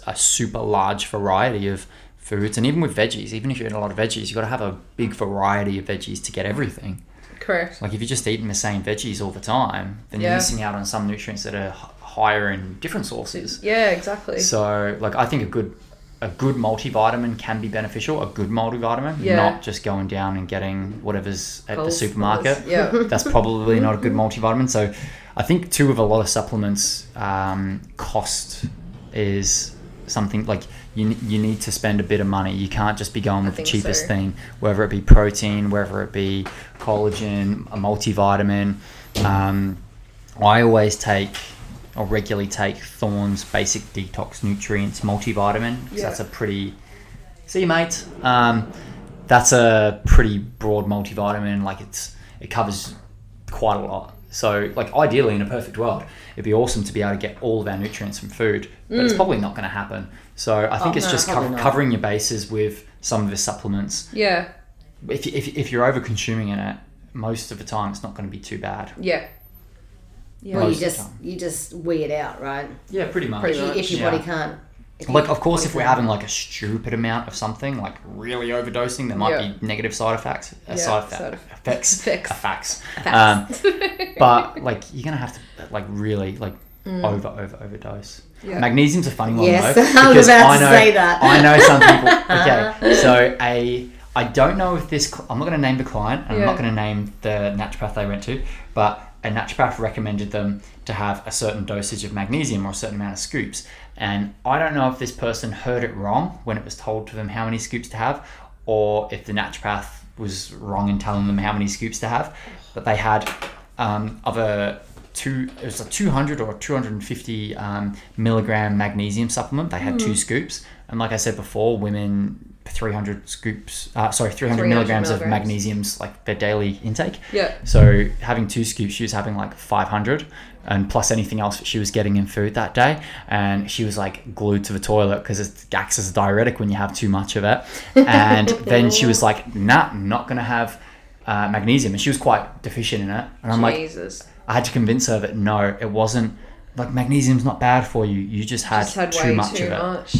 a super large variety of foods. And even with veggies, even if you eat a lot of veggies, you've got to have a big variety of veggies to get everything. Correct. Like if you're just eating the same veggies all the time, then you're missing out on some nutrients that are higher in different sources. Yeah, exactly. So, like, I think a good a good multivitamin can be beneficial. A good multivitamin, Yeah. not just going down and getting whatever's at the supermarket. Yeah. That's probably not a good multivitamin. So, I think too of a lot of supplements, um, cost is something like you you need to spend a bit of money. You can't just be going with the cheapest so. thing, whether it be protein, whether it be collagen, a multivitamin. Um, I always take or regularly take Thorne's Basic Detox Nutrients multivitamin because Yeah. that's a pretty. See, mate. Um, that's a pretty broad multivitamin. Like it's it covers quite a lot. So, like ideally, in a perfect world, it'd be awesome to be able to get all of our nutrients from food, but it's probably not going to happen. So, I think Oh, it's no, just co- covering your bases with some of the supplements. Yeah. If, if, if you're over consuming it, most of the time it's not going to be too bad. Yeah. Yeah. Well, you Most of the just you just weed out, right? Yeah, pretty much. Pretty If, much, if your yeah. body can't. if Like, of course, if we're having like a stupid amount of something, like really overdosing, there might Yeah. be negative side effects. Uh, Yeah, side, side effects. effects. Effects. Facts. Um, but like, you're gonna have to like really like over over overdose. Yeah. Magnesium's a funny one Yes, though. I was about I to know, say that. I know some people. Okay, so a I don't know if this. I'm not going to name the client, and I'm not going to name the naturopath they went to, but a naturopath recommended them to have a certain dosage of magnesium or a certain amount of scoops. And I don't know if this person heard it wrong when it was told to them how many scoops to have, or if the naturopath was wrong in telling them how many scoops to have. But they had um, a two it was a 200 or 250 um, milligram magnesium supplement they had two scoops and like i said before women 300 scoops, uh, sorry, 300, 300 milligrams, of magnesiums, like their daily intake. Yeah. So having two scoops, she was having like 500 and plus anything else that she was getting in food that day. And she was like glued to the toilet because it acts as a diuretic when you have too much of it. And then she was like, nah, not going to have uh, magnesium. And she was quite deficient in it. And I'm like, Jesus. I had to convince her that no, it wasn't like magnesium's not bad for you. You just had, Just had too much too of it. much.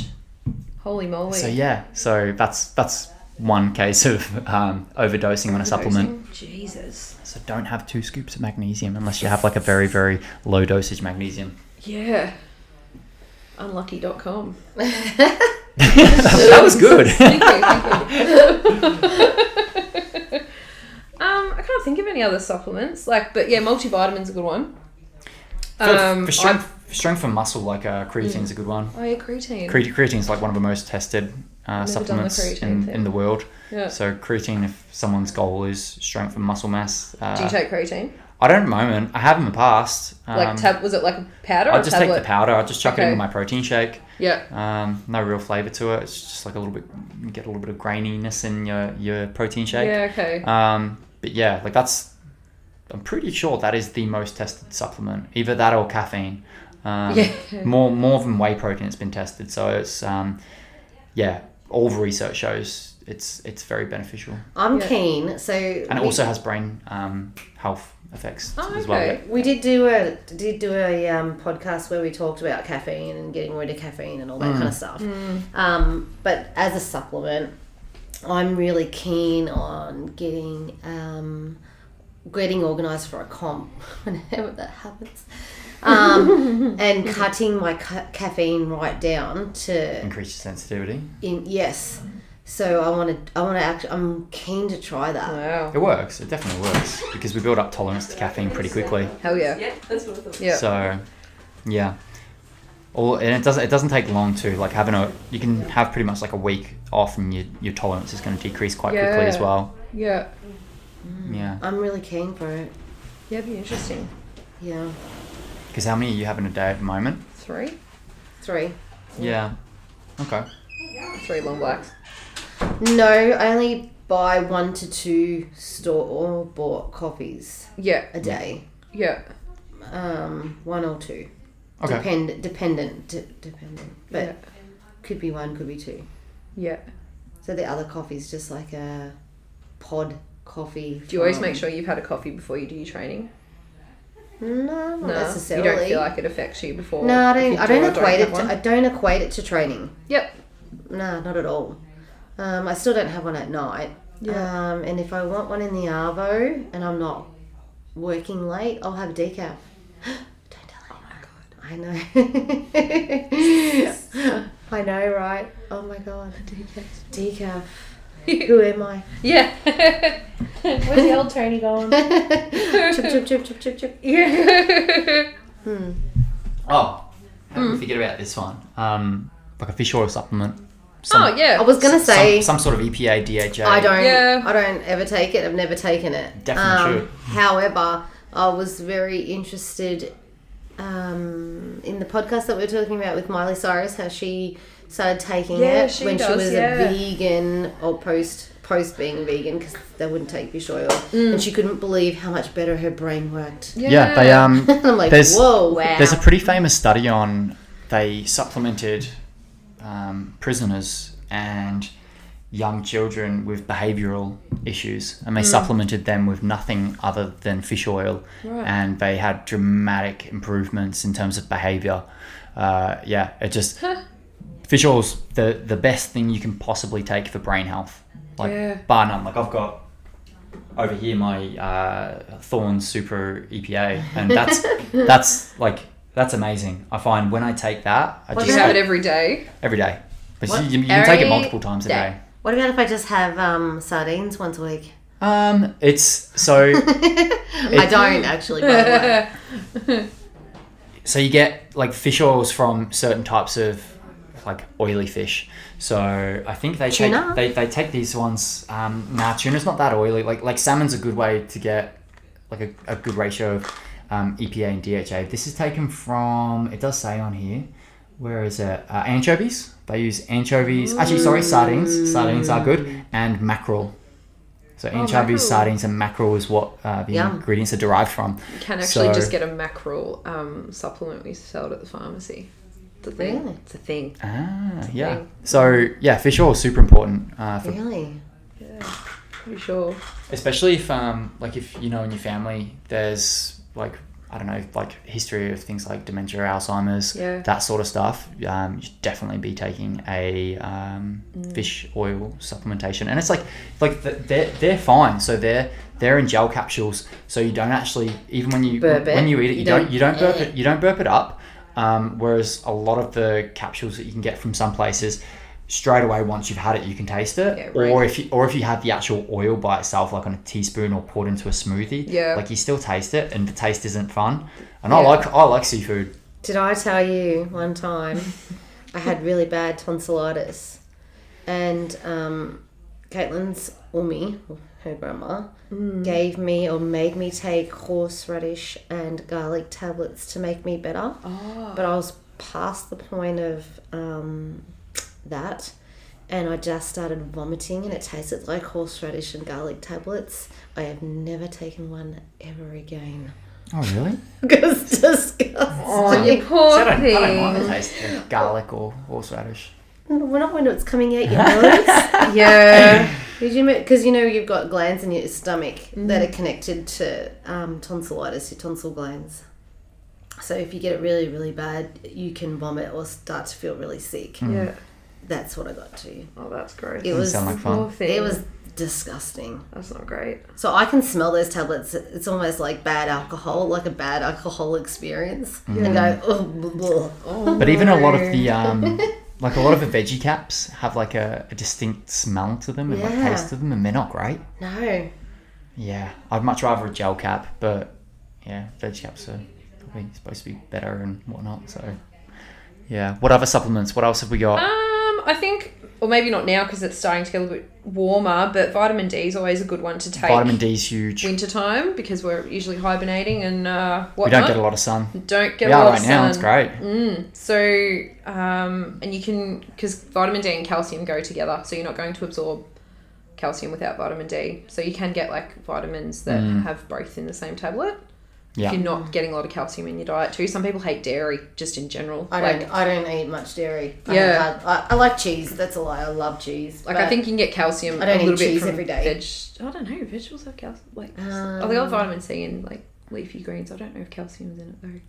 Holy moly. So yeah, so that's that's one case of um, overdosing on a supplement. Jesus. So don't have two scoops of magnesium unless you have like a very very low dosage magnesium. Yeah. Unlucky.com. that was good. Thank you, thank you. um, I can't think of any other supplements. Like, but yeah, multivitamin's a good one. for, Um, for strength, for strength and muscle, like uh, creatine's a good one. Oh yeah, creatine. Creatine, creatine's like one of the most tested uh, supplements in, thing. in the world. yeah. So creatine, if someone's goal is strength and muscle mass, uh, Do you take creatine? I don't at the moment. I have in the past. Like Um, tab? Was it like a powder or I just take tablet? the powder. I just chuck it Okay. into my protein shake. yeah. Um, no real flavor to it. It's just like a little bit. You get a little bit of graininess in your your protein shake. Yeah. Okay. Um, but yeah, like that's. I'm pretty sure that is the most tested supplement. Either that or caffeine. Um, Yeah. More more than whey protein has been tested. So it's um, yeah, all the research shows it's it's very beneficial, I'm Yeah. keen. So and it we, also has brain um, health effects Oh, as well. okay. we did do a did do a um, podcast where we talked about caffeine and getting rid of caffeine and all that kind of stuff. Um, but as a supplement, I'm really keen on getting um, getting organised for a comp whenever that happens. Um, and cutting my ca- caffeine right down to Increase your sensitivity. in yes. So I want to I want to actually I'm keen to try that. Wow. It works. It definitely works because we build up tolerance to caffeine pretty quickly. Hell yeah. Yeah, that's what I thought. Yeah. So, yeah. All, and it doesn't it doesn't take long to like having a you can have pretty much like a week off and your your tolerance is going to decrease quite quickly as well. Yeah. Yeah. I'm really keen for it. Yeah. It'd be interesting. Yeah, Because how many are you having a day at the moment? Three. three. Yeah. Okay. Three long blacks. No, I only buy one to two store or bought coffees Yeah. a day. Yeah. Um, one or two. Okay. Depend dependent d- dependent, but Yeah. could be one, could be two. Yeah. So the other coffee is just like a pod coffee. Do you always make sure you've had a coffee before you do your training? No, not No. necessarily. You don't feel like it affects you before. No, I don't. I do or don't equate it. To. I don't equate it to training. Yep. No, not at all. Um, I still don't have one at night. Yeah. Um, and if I want one in the arvo and I'm not working late, I'll have a decaf. Don't tell anyone. I know. I know, right? Oh my god. Decaf. Decaf. Who am I? Yeah. Where's the old Tony going? chip, chip, chip, chip, chip, chip. yeah. Hmm. Oh, how Hmm. did we forget about this one? Um, like a fish oil supplement. oh yeah. I was gonna say some, sort of EPA, DHA. I don't. Yeah. I don't ever take it. I've never taken it. Definitely Um, However, I was very interested um, in the podcast that we were talking about with Miley Cyrus, how she started taking Yeah, it she when she was yeah. a vegan or post post being vegan because they wouldn't take fish oil, Mm. and she couldn't believe how much better her brain worked. Yeah, they um. I'm like, There's- whoa, Wow. There's a pretty famous study on they supplemented um, prisoners and young children with behavioural issues, and they supplemented them with nothing other than fish oil, Right. and they had dramatic improvements in terms of behaviour. Uh, yeah, it just fish oil's the the best thing you can possibly take for brain health, like Yeah. bar none. Like I've got over here my uh, Thorne Super EPA, and that's that's like that's amazing. I find when I take that, I Do just you have it every day? every day. But What? you, you can take it multiple times a day. day. What about if I just have um, sardines once a week? Um, it's so I don't actually, by the way. so you get like fish oils from certain types of like oily fish. So I think they Tuna? take they, they take these ones. Um, nah, tuna's not that oily. Like like salmon's a good way to get like a, a good ratio of um, EPA and DHA. This is taken from it does say on here where is it? Uh, anchovies. They use anchovies. Actually, sorry, sardines. Sardines are good, and mackerel. So anchovies, mackerel. sardines, and mackerel is what uh, the Yum. ingredients are derived from. You can actually So- just get a mackerel um, supplement. We sell it at the pharmacy. It's a thing. Really? It's a thing. Ah, yeah. thing. So yeah, fish oil is super important uh, for Really? Yeah, pretty sure. especially if um like if you know in your family there's like I don't know like history of things like dementia, Alzheimer's, Yeah. that sort of stuff. Um, you should definitely be taking a um, Mm. fish oil supplementation, and it's like like the, they're they're fine. So they're they're in gel capsules, so you don't actually even when you Burp it. when you eat it, you, You don't, don't- you don't burp it you don't burp it up. Um, whereas a lot of the capsules that you can get from some places, straight away once you've had it, you can taste it. Yeah, right. Or if you or if you have the actual oil by itself, like on a teaspoon or poured into a smoothie, Yeah. like you still taste it, and the taste isn't fun. And I like I like seafood. Did I tell you one time I had really bad tonsillitis and um, Caitlin's Umi, her grandma, gave me or made me take horseradish and garlic tablets to make me better. Oh. But I was past the point of um, that and I just started vomiting and it tasted like horseradish and garlic tablets. I have never taken one ever again. Oh really? Because it's disgusting. Oh, you poor I don't, I don't mind the taste of garlic or horseradish. Well, not when it's coming out your nose. Yeah. Did you? Because you know you've got glands in your stomach Mm-hmm. that are connected to um, tonsillitis, your tonsil glands. So if you get it really, really bad, you can vomit or start to feel really sick. yeah. That's what I got to. Oh, that's gross. It was. sound like Poor fun. thing. It was disgusting. That's not great. So I can smell those tablets. It's almost like bad alcohol, like a bad alcohol experience, and go. Oh, blah, blah." Oh, But even a lot of the um, like a lot of the veggie caps have like a, a distinct smell to them and like taste to them, and they're not great. no. Yeah, I'd much rather a gel cap, but yeah, veggie caps are probably supposed to be better and whatnot. So yeah, what other supplements? What else have we got? Um, I think, or maybe not now because it's starting to get a little bit warmer. But vitamin D is always a good one to take. Vitamin D is huge. Wintertime because we're usually hibernating and uh, We don't get a lot of sun. Don't get We a lot right of now. It's great. Mm. So, um, and you can because vitamin D and calcium go together, so you're not going to absorb calcium without vitamin D. So you can get like vitamins that Mm. have both in the same tablet. Yeah. If you're not getting a lot of calcium in your diet too. Some people hate dairy just in general. I like, don't. I don't eat much dairy. I Yeah. have- I, I like cheese. That's a lie. I love cheese. Like I think you can get calcium I don't a little eat bit cheese from every day. Veg. I don't know. Vegetables have calcium. Like Um, oh, they got vitamin C in like leafy greens. I don't know if calcium's in it though.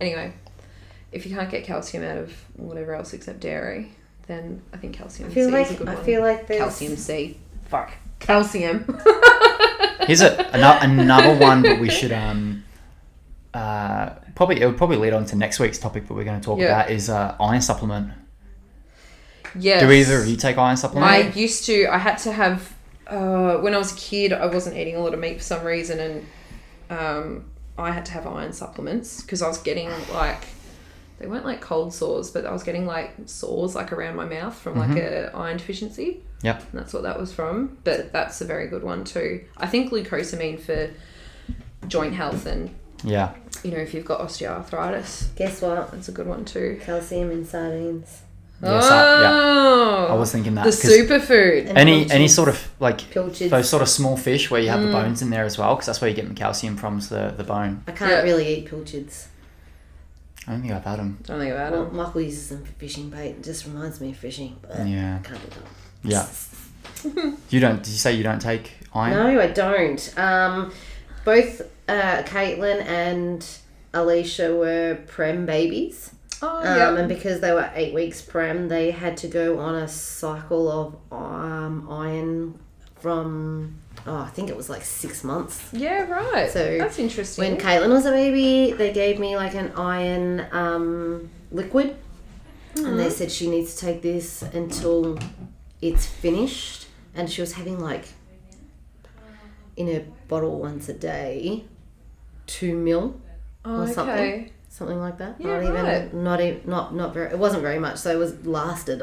Anyway, if you can't get calcium out of whatever else except dairy, then I think calcium I feel C like is a good I one. feel like there's calcium C. Fuck calcium. Here's a, another another one that we should um uh probably it would probably lead on to next week's topic that we're going to talk Yeah. about is uh, iron supplement. yes. Do either of you take iron supplement? I used to. I had to have. Uh, when I was a kid, I wasn't eating a lot of meat for some reason, and um, I had to have iron supplements because I was getting like they weren't like cold sores, but I was getting like sores like around my mouth from like a iron deficiency. Yep. And that's what that was from. But that's a very good one too. I think glucosamine for joint health and Yeah. you know if you've got osteoarthritis, Guess what? that's a good one too. Calcium in sardines. Yes, I- yeah. oh, I was thinking that the 'cause superfood. And any any sort of like Pilchards. those sort of small fish where you have Mm. the bones in there as well because that's where you get the calcium from is the the bone. I can't Yeah. really eat pilchards. I don't think I've had them. Don't think about Well, it. Michael uses them for fishing bait. It just reminds me of fishing. But Yeah. I can't do that. Yeah. You don't? Did you say you don't take iron? No, I don't. Um, both uh, Caitlin and Alicia were prem babies. Oh Um, yeah. And because they were eight weeks prem, they had to go on a cycle of um, iron from, oh, I think it was like six months. Yeah, right. So, that's interesting. When Caitlin was a baby, they gave me like an iron um, liquid. And they said she needs to take this until it's finished. And she was having like in a bottle once a day, two mil, oh, or something. okay. something like that. Yeah, not even, not even, not not very. It wasn't very much, so it was lasted.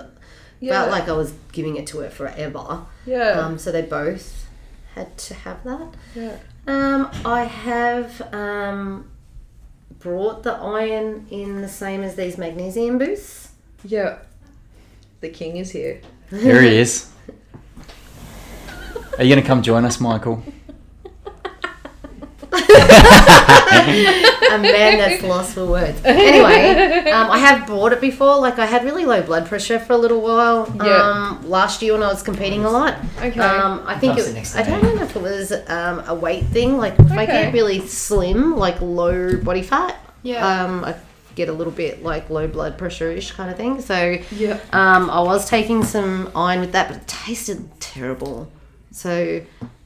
Yeah. Felt like I was giving it to her forever. Yeah. Um, so they both had to have that. yeah. Um, I have um, brought the iron in the same as these magnesium boosts. Yeah. The king is here. Here he is. Are you going to come join us, Michael? a man that's lost for words. Anyway, um, I have bought it before. Like I had really low blood pressure for a little while. Yeah. Um, last year when I was competing a lot. Okay. Um, I think Pass it, it next I don't me. know if it was um, a weight thing. Like if I Okay. get really slim, like low body fat, Yeah. um, I get a little bit like low blood pressure ish kind of thing. So Yeah. um, I was taking some iron with that, but it tasted terrible. So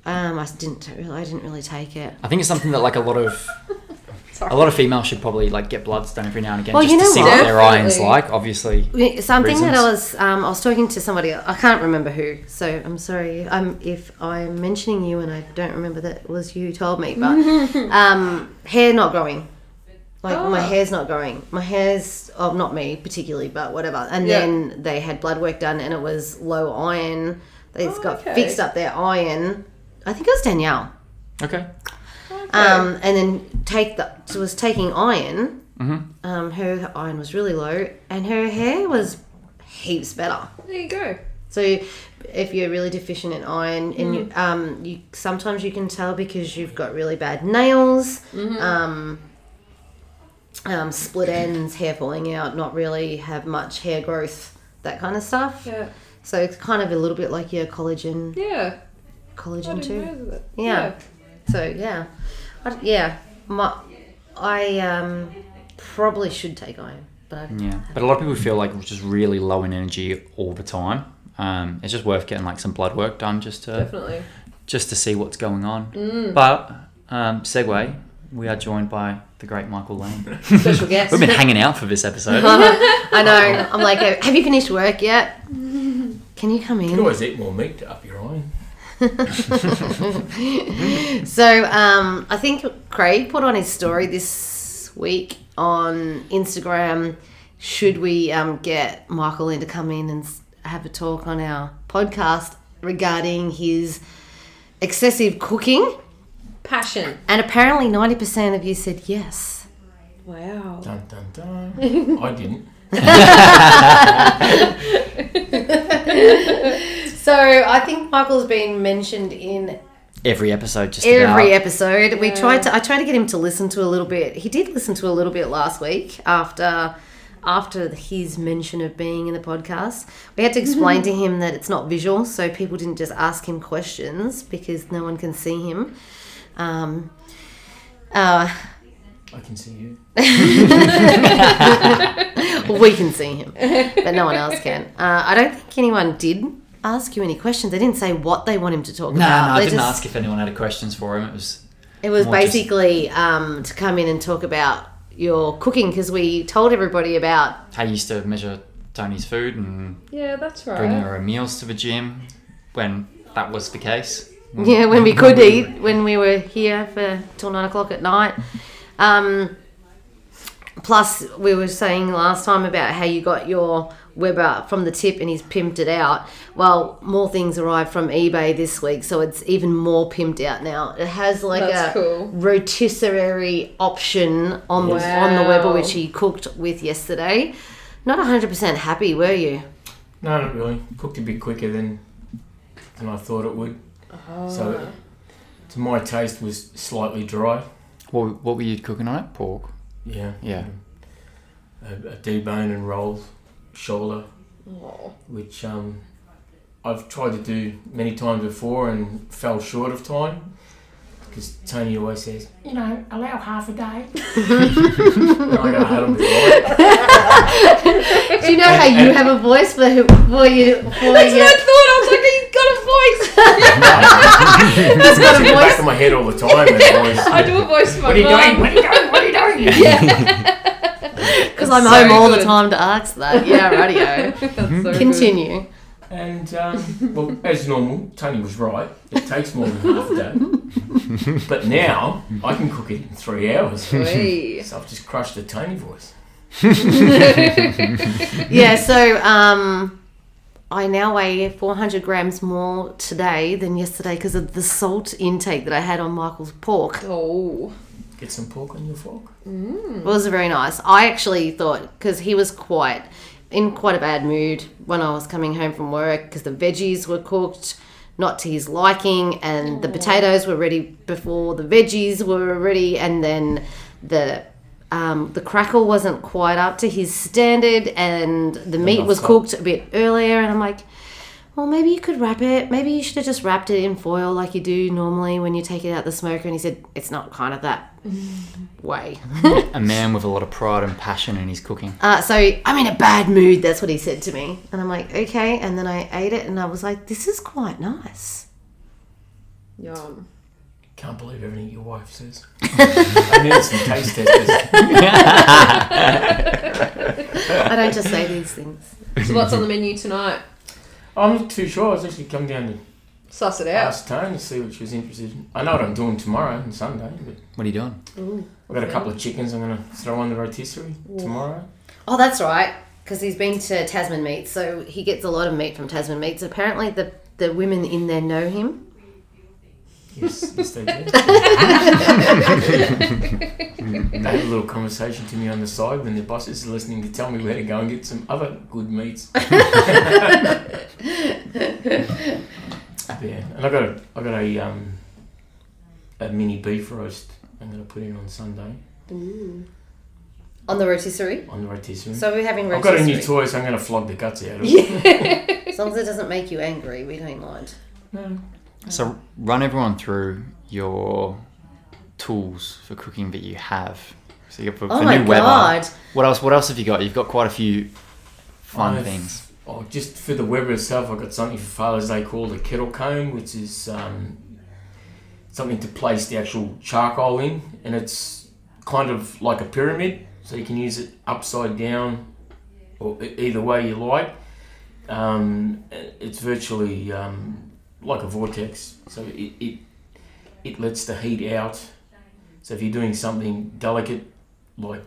um, I didn't really, I didn't really take it. I think it's something that like a lot of a lot of females should probably like get bloods done every now and again Well, just you to know see what? what their iron's Definitely. like. Obviously, Yeah, Something that I was, um, I was talking to somebody. I can't remember who, so I'm sorry. Um, if I'm mentioning you and I don't remember that it was you who told me, but um, hair not growing. Like my Oh. hair's not growing. My hair's, oh, not me particularly, but whatever. And Yeah. then they had blood work done, and it was low iron. They Oh, got okay. fixed up their iron. I think it was Danielle. okay. Um, and then take the so was taking iron. Mhm. Um, her iron was really low, and her hair was heaps better. There you go. So if you're really deficient in iron, and you, um, you sometimes you can tell because you've got really bad nails, um, um, split ends, hair falling out, not really have much hair growth, that kind of stuff. Yeah. So it's kind of a little bit like your collagen, Yeah. I collagen too. know that. Yeah. So yeah, I, yeah, my, I um, probably should take iron, but I, Yeah, but a lot of people feel like just really low in energy all the time. Um, it's just worth getting like some blood work done just to Definitely. just to see what's going on. But um, segue, we are joined by the great Michael Lane. Special guest. We've been hanging out for this episode. I know. I'm like, have you finished work yet? Can you come in? You can in? always eat more meat to up your iron. So, um, I think Craig put on his story this week on Instagram. Should we um, get Michael in to come in and have a talk on our podcast regarding his excessive cooking? Passion. And apparently, 90% of you said yes. Wow. Dun dun dun. I didn't. So, I think Michael's been mentioned in Every episode, just every about. episode. We tried to. I tried to get him to listen to a little bit. He did listen to a little bit last week after after his mention of being in the podcast. We had to explain to him that it's not visual, so people didn't just ask him questions because no one can see him. Um, uh, I can see you. we can see him, but no one else can. Uh, I don't think anyone did ask you any questions. They didn't say what they want him to talk No, no, about. I They didn't just- ask if anyone had questions for him. It was It was More just- basically um, to come in and talk about your cooking because we told everybody about how you used to measure Tony's food and Yeah, that's right. bring right. her meals to the gym when that was the case. yeah when we could eat when we were here for till nine o'clock at night. Um, plus, we were saying last time about how you got your Weber from the tip and he's pimped it out. Well, more things arrived from eBay this week, so it's even more pimped out now. It has like That's a cool. rotisserie option on the on the Weber, which he cooked with yesterday. Not hundred percent happy, were you? No, not really. Cooked a bit quicker than than I thought it would. So, oh. to my taste, was slightly dry. What, what were you cooking on it? Pork. Yeah. Yeah. A, a debone and roll shoulder, Oh. which um, I've tried to do many times before and fell short of time. Because Tony always says, you know, allow half a day. and I go, "Hold on, right." Do you know how you have a voice for who for you for That's what I thought. I was like, he's got a voice. That's got a It's in the back voice. of my head all the time. I do a voice for my What are you mum. doing? What are you doing? What are you doing? Because I'm So home all the time to ask that. Yeah, radio. That's so good. Continue. And um, well, as normal, Tony was right. It takes more than half a day. But now I can cook it in three hours. Oi. So I've just crushed the Tony voice. Yeah. So um, I now weigh 400 grams more today than yesterday because of the salt intake that I had on Michael's pork. Oh. Get some pork on your fork. Mm. It was very nice. I actually thought because he was quite in quite a bad mood when I was coming home from work because the veggies were cooked not to his liking and the potatoes were ready before the veggies were ready and then the um, the crackle wasn't quite up to his standard and the meat was cooked a bit earlier and I'm like well, maybe you could wrap it. Maybe you should have just wrapped it in foil like you do normally when you take it out the smoker. And he said, it's not kind of that way. A man with a lot of pride and passion in his cooking. Uh, so I'm in a bad mood. That's what he said to me, and I'm like, okay. And then I ate it, and I was like, this is quite nice. Yum. Can't believe everything your wife says. I need some taste testers. I don't just say these things. So what's on the menu tonight? I'm not too sure. I was actually come down to Suss it out. ask Tone to see what she was interested in. I know what I'm doing tomorrow and Sunday, but What are you doing? I've got a couple of chickens I'm going to throw on the rotisserie tomorrow. Oh, that's right, because he's been to Tasman Meats, so he gets a lot of meat from Tasman Meats. Apparently, the the women in there know him. Yes, yes they do. they had a little conversation to me on the side when the boss is listening to tell me where to go and get some other good meats. yeah, and I got a I got a um a mini beef roast. I'm going to put in on Sunday On the rotisserie. on the rotisserie. So we're having rotisserie. I've got a new toy, so I'm going to flog the guts out of it. As long as it doesn't make you angry, we don't mind. No. So run everyone through your tools for cooking that you have. So you got for, Oh for my new Weber. god! What else? What else have you got? You've got quite a few fun I've- things. Oh, just for the Weber itself, I got something for Father's Day called a kettle cone, which is um, something to place the actual charcoal in, and it's kind of like a pyramid, so you can use it upside down or either way you like. Um, it's virtually um, like a vortex, so it, it it lets the heat out. So if you're doing something delicate like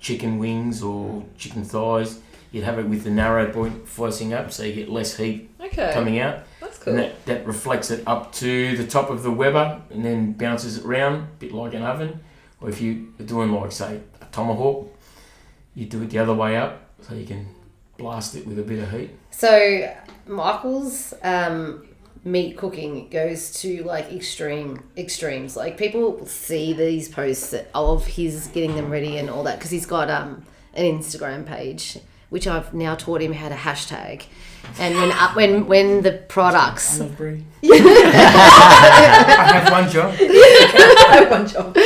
chicken wings or chicken thighs, you'd have it with the narrow point facing up, so you get less heat Okay. coming out, That's cool. and that, that reflects it up to the top of the Weber, and then bounces it round, a bit like an oven. Or if you are doing like say a tomahawk, you do it the other way up, so you can blast it with a bit of heat. So Michael's um, meat cooking goes to like extreme extremes. Like people see these posts of his getting them ready and all that because he's got um, an Instagram page which I've now taught him how to hashtag. And when uh, when when the products I love brie. I have one job. I have one job.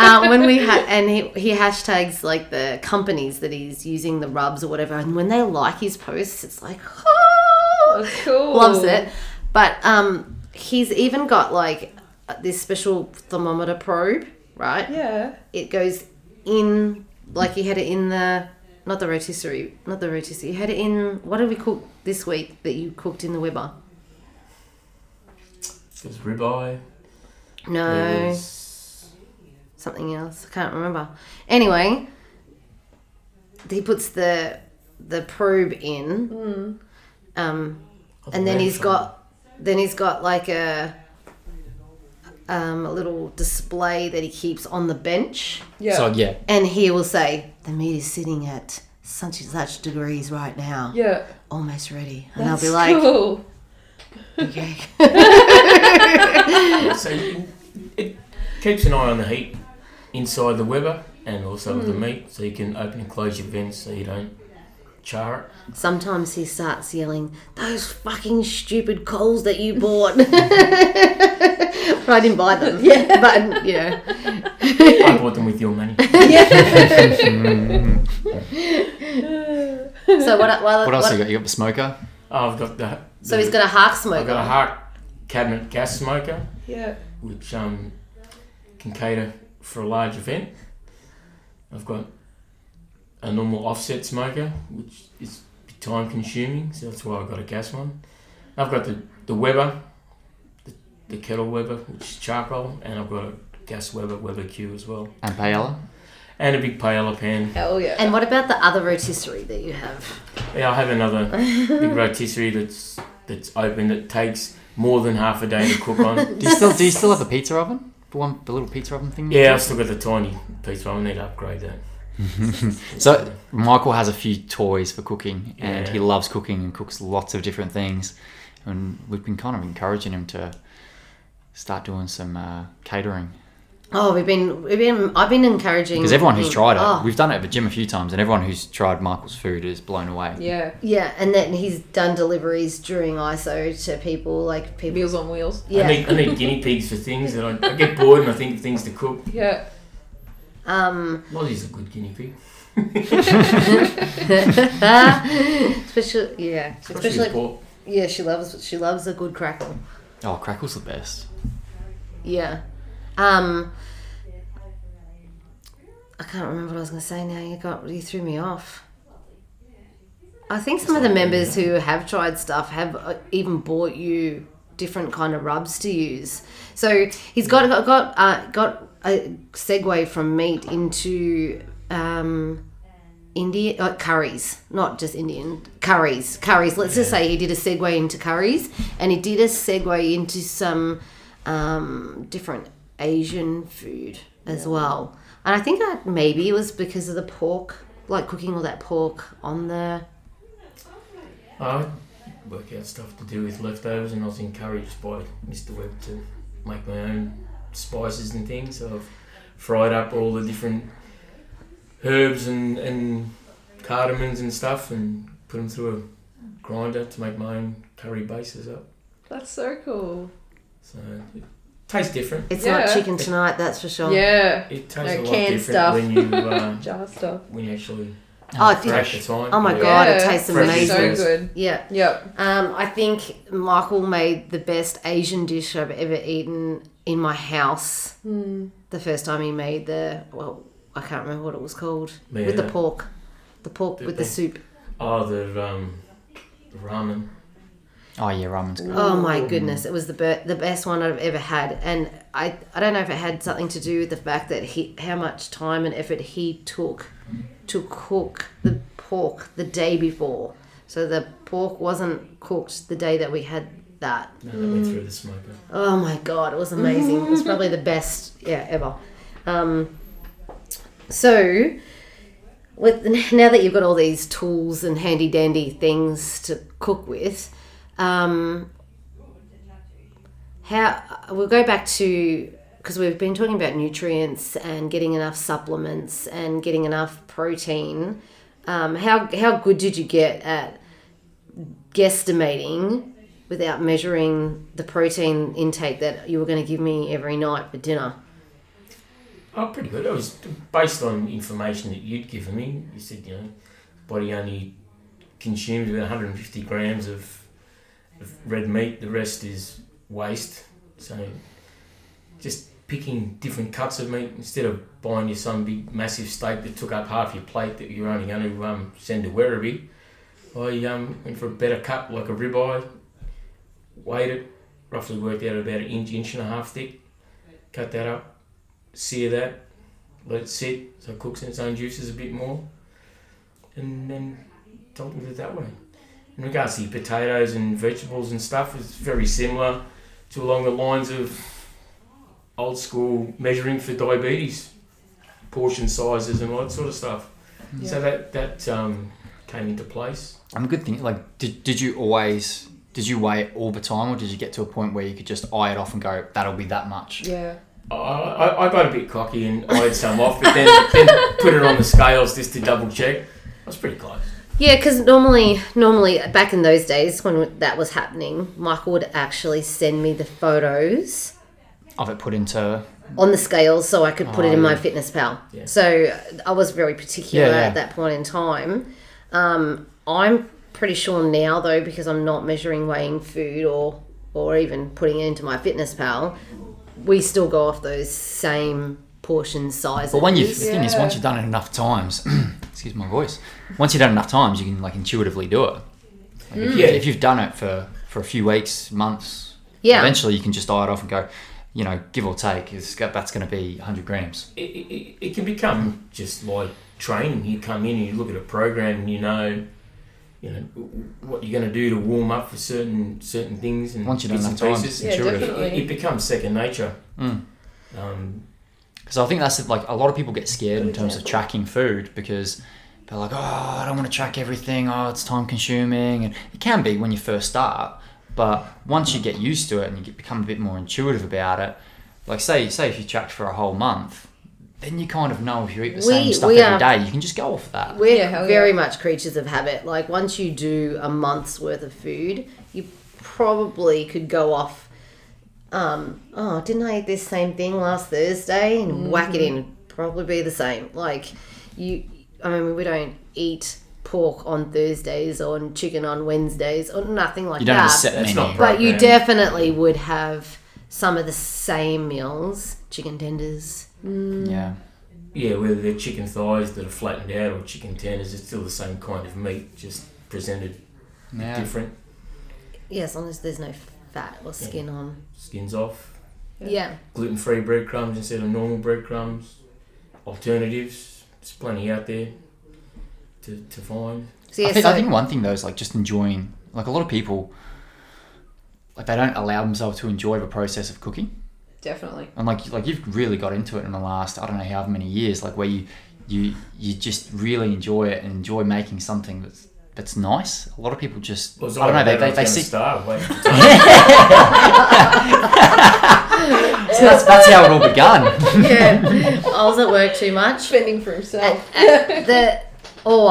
uh, when we ha- and he, he hashtags like the companies that he's using the rubs or whatever and when they like his posts it's like oh, That's cool. loves it but um he's even got like this special thermometer probe right Yeah. it goes in like he had it in the not the rotisserie not the rotisserie He had it in what did we cook this week that you cooked in the Weber There's ribeye. no There's something else. I can't remember. Anyway, he puts the the probe in, um, and then he's got then he's got like a um, a little display that he keeps on the bench, Yeah. So yeah, and he will say the meat is sitting at such and such degrees right now, yeah. almost ready, and That's I'll be like, cool. okay, So it, it keeps an eye on the heat inside the Weber and also with the meat, so you can open and close your vents so you don't char. Sometimes he starts yelling, "Those fucking stupid coals that you bought." but I didn't buy them. Yeah, but you know, I bought them with your money. so what? What, what else you got? You got the smoker. Oh, I've got the. So he's got a hark smoker, I've got a Hark cabinet gas smoker, Yeah. which um, can cater for a large event. I've got a normal offset smoker, which is time consuming, so that's why I've got a gas one. I've got the, the Weber, the, the kettle Weber, which is charcoal, and I've got a gas Weber, Weber Q as well. And paella. And a big paella pan. Hell yeah. And what about the other rotisserie that you have? Yeah, I have another big rotisserie that's that's open that takes more than half a day to cook on. Do you still do you still have a pizza oven? the one, the little pizza oven thing? Yeah, I've still got the tiny pizza. I need to upgrade that. So Michael has a few toys for cooking, and Yeah. he loves cooking and cooks lots of different things. And we've been kind of encouraging him to start doing some uh, catering Oh, we've been we've been I've been encouraging because everyone who's tried it, Oh, we've done it at the gym a few times, and everyone who's tried Michael's food is blown away. Yeah. yeah, and then he's done deliveries during ISO to people like people. Meals on wheels. I Yeah. need, I need guinea pigs for things, and I, I get bored and I think of things to cook. Yeah. Um, Lottie's a good guinea pig, especially yeah, especially, especially yeah. She loves she loves a good crackle. Oh, crackle's the best. Yeah. Um. I can't remember what I was going to say now. You got you threw me off. I think some of the members who have tried stuff have uh, even bought you different kind of rubs to use. So he's got got got, uh, got a segue from meat into um, Indian uh, curries, not just Indian curries. Curries. Let's just say he did a segue into curries, and he did a segue into some um, different Asian food as well. And I think that maybe it was because of the pork, like cooking all that pork on the. I work out stuff to do with leftovers, and I was encouraged by Mr. Webb to make my own spices and things. So I've fried up all the different herbs and, and cardamoms and stuff, and put them through a grinder to make my own curry bases up. That's so cool. So it tastes different. It's Yeah. not chicken tonight, that's for sure. Yeah. It tastes No a lot canned different stuff. when you uh, Jar stuff. when you actually Oh, it did- take the time. Oh my Yeah. god, it tastes Fresh amazing. So good. Yeah. Yep. Um, I think Michael made the best Asian dish I've ever eaten in my house. Hmm. The first time he made the well, I can't remember what it was called Yeah. with the pork, the pork The with the pork. soup. Oh, the um, ramen. Oh yeah, ramen's good. Oh my goodness, it was the be- the best one I've ever had, and I I don't know if it had something to do with the fact that he how much time and effort he took to cook the pork the day before. So the pork wasn't cooked the day that we had that. No, that went through the smoker. Oh my god, it was amazing. It was probably the best yeah ever. Um, so with now that you've got all these tools and handy dandy things to cook with, um, how we'll go back to because we've been talking about nutrients and getting enough supplements and getting enough protein. Um, how how good did you get at guesstimating without measuring the protein intake that you were going to give me every night for dinner? Oh, pretty good. It was based on information that you'd given me. You said, you know, body only consumes about 150 grams of, of red meat. The rest is waste. So just picking different cuts of meat instead of buying you some big massive steak that took up half your plate that you're only going to um, send to Werribee. I um, went for a better cut, like a ribeye, weighed it, roughly worked out about an inch, inch and a half thick, cut that up, sear that, let it sit so it cooks in its own juices a bit more, and then dealt with it that way. In regards to your potatoes and vegetables and stuff, it's very similar to along the lines of old school measuring for diabetes, portion sizes and all that sort of stuff. So that that um, came into place. And the good thing, like, did, did you always did you weigh it all the time, or did you get to a point where you could just eye it off and go, that'll be that much? Yeah. I, I, I got a bit cocky and eyed some off, but then, then put it on the scales just to double check. I was pretty close. Yeah, because normally, normally back in those days when that was happening, Michael would actually send me the photos Of it put into on the scales so I could put Oh, it in MyFitnessPal. Yeah. So I was very particular Yeah, yeah. at that point in time. Um, I'm pretty sure now though because I'm not measuring weighing food or or even putting it into MyFitnessPal, we still go off those same portion sizes. But when you, the thing is, once you've done it enough times, excuse my voice. Once you've done enough times, you can like intuitively do it. Like, if, mm. Yeah. if you've done it for for a few weeks, months, yeah, eventually you can just eye it off and go, you know, give or take, is that's going to be 100 grams. It, it, it can become just like training. You come in and you look at a program and you know, you know what you're going to do to warm up for certain certain things and Once you've done bits enough and time, pieces. Yeah, intuitive. definitely. It, it becomes second nature. Mm. Um, Because I think that's like a lot of people get scared in terms of tracking food because they're like, oh, I don't want to track everything. Oh, it's time consuming, and it can be when you first start. But once you get used to it and you become a bit more intuitive about it, like say say if you tracked for a whole month, then you kind of know if you eat the We- same stuff we every are- day, you can just go off that. We're Yeah, very yeah. much creatures of habit. Like once you do a month's worth of food, you probably could go off. Um, oh, didn't I eat this same thing last Thursday and whack it in? Probably be the same. Like you, I mean, we don't eat pork on Thursdays or chicken on Wednesdays or nothing like You don't that. have a set menu. not But you definitely would have some of the same meals, chicken tenders. Mm. Yeah. yeah, whether they're chicken thighs that are flattened out or chicken tenders, it's still the same kind of meat, just presented Yeah. different. Yeah, as long as there's no fat or skin on. Skins off. Yeah. Gluten free breadcrumbs instead of normal breadcrumbs. Alternatives. There's plenty out there to, to find. So yeah, I, think, so I think one thing though is like just enjoying. Like a lot of people, like they don't allow themselves to enjoy the process of cooking. Definitely. and like like you've really got into it in the last I don't know how many years like where you you you just really enjoy it and enjoy making something that's that's nice a lot of people just Well, it's I don't know they, they, they see starve. Wait, so that's, that's how it all begun yeah, I was at work too much. spending for himself. the or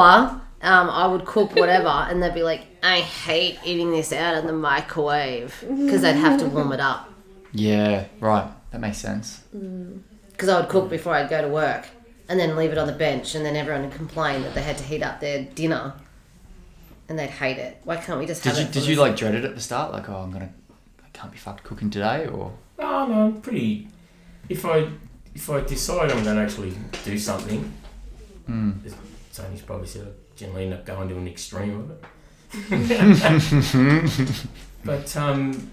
um, I would cook whatever, and they'd be like, "I hate eating this out in the microwave," because they'd have to warm it up. Yeah right that makes sense Because I would cook before I'd go to work, and then leave it on the bench, and then everyone would complain that they had to heat up their dinner, and they'd hate it. Why can't we just did have you it? did you like dread it at the start like oh I'm gonna I can't be fucked cooking today or no, no, I'm pretty. If I if I decide I'm going to actually do something, mm. Tony's probably said I generally end up going to an extreme of it. but um,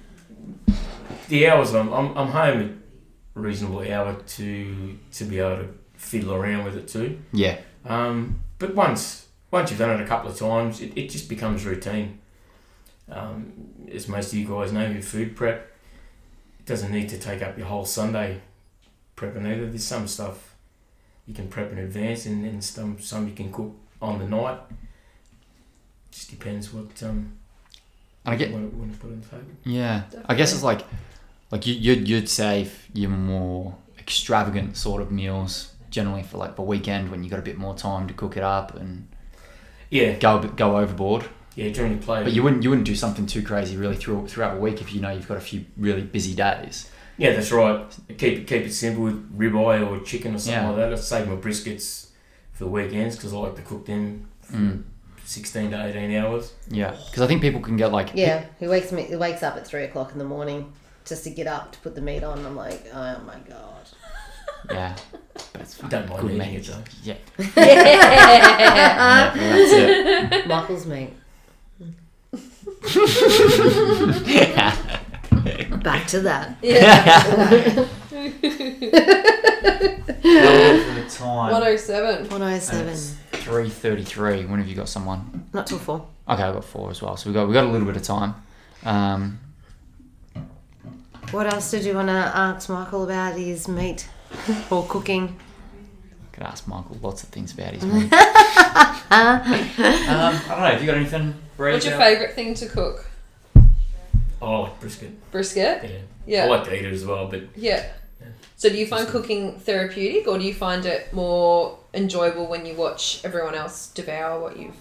the hours I'm, I'm I'm home at a reasonable hour to to be able to fiddle around with it too. yeah Um, but once once you've done it a couple of times, it, it just becomes routine. Um, as most of you guys know, your food prep it doesn't need to take up your whole Sunday prepping either. There's some stuff you can prep in advance, and then some some you can cook on the night. Just depends what um and I get you want to, want to put on the table. Yeah, I guess it's like, like you, you'd you'd save your more extravagant sort of meals generally for like the weekend when you got a bit more time to cook it up and Yeah, go go overboard. yeah, during the play. But you wouldn't you wouldn't do something too crazy really through, throughout the week if you know you've got a few really busy days. Yeah, that's right. Keep it keep it simple with ribeye or chicken or something Yeah. like that. I save my briskets for the weekends because I like to cook them for Mm. sixteen to eighteen hours. Yeah, because I think people can get like Yeah, he wakes me. He wakes up at three o'clock in the morning just to get up to put the meat on. I'm like, oh my god. yeah, but it's Don't fucking mind good eating meat. it though. Yeah, yeah. yeah, that's it. Michael's meat. Back to that. time 107. 107. three thirty three. When have you got someone? Not till four. Okay, I've got four as well. So we got we got a little bit of time. Um, What else did you want to ask Michael about his meat or cooking? I could ask Michael lots of things about his meat. um, I don't know. Have you got anything? Bree, What's your favourite thing to cook? Oh, like brisket. Brisket? Yeah. Yeah. I like to eat it as well, but Yeah. So do you find cooking therapeutic or do you find it more enjoyable when you watch everyone else devour what you've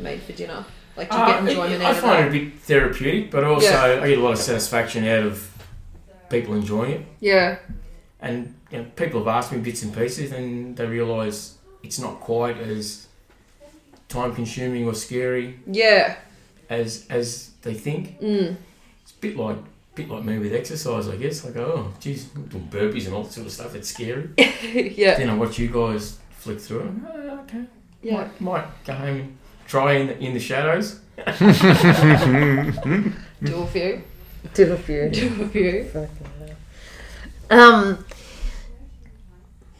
made for dinner? Like do you get Uh, enjoyment I out of find it a bit therapeutic, but also Yeah. I get a lot of satisfaction out of people enjoying it. Yeah. And you know, people have asked me bits and pieces, and they realise it's not quite as time consuming or scary Yeah. as as they think. Mm. It's a bit like bit like me with exercise, I guess. Like, oh, geez, I'm doing burpees and all that sort of stuff. It's scary. yeah. then I watch you guys flick through it. Oh, okay. Yeah. Might, might go home and try in the, in the shadows. Do a few. Do a few. Do a few. Um,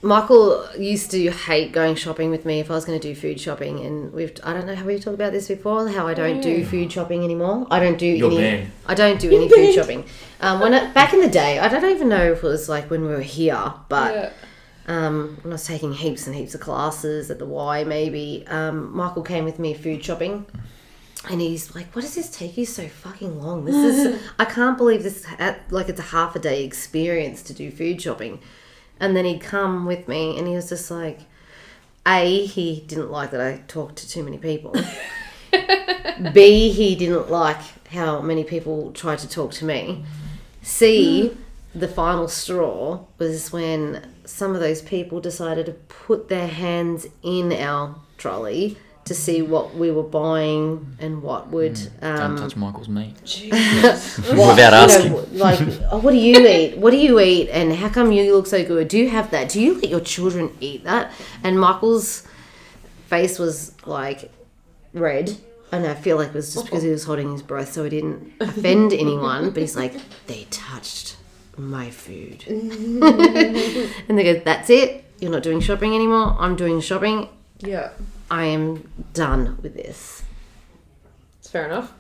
Michael used to hate going shopping with me if I was going to do food shopping, and we've I don't know how we talked about this before how I don't do food shopping anymore. I don't do You're any. banned. I don't do any food shopping. Um, when I, back in the day, I don't even know if it was like when we were here, but Yeah. um, when I was taking heaps and heaps of classes at the Y, maybe um, Michael came with me food shopping, and he's like, "What does this take you so fucking long? This is I can't believe this. Ha- like it's a half a day experience to do food shopping." And then he'd come with me, and he was just like, "A, he didn't like that I talked to too many people." B, he didn't like how many people tried to talk to me. C, the final straw was when some of those people decided to put their hands in our trolley to see what we were buying and what would Don't um, touch Michael's meat. What, Without you know, asking. like, oh, what do you eat? What do you eat? And how come you look so good? Do you have that? Do you let your children eat that? And Michael's face was like red. And I feel like it was just because he was holding his breath so he didn't offend anyone. But he's like, they touched my food. and they go, that's it. You're not doing shopping anymore. I'm doing shopping. yeah. I am done with this. It's fair enough.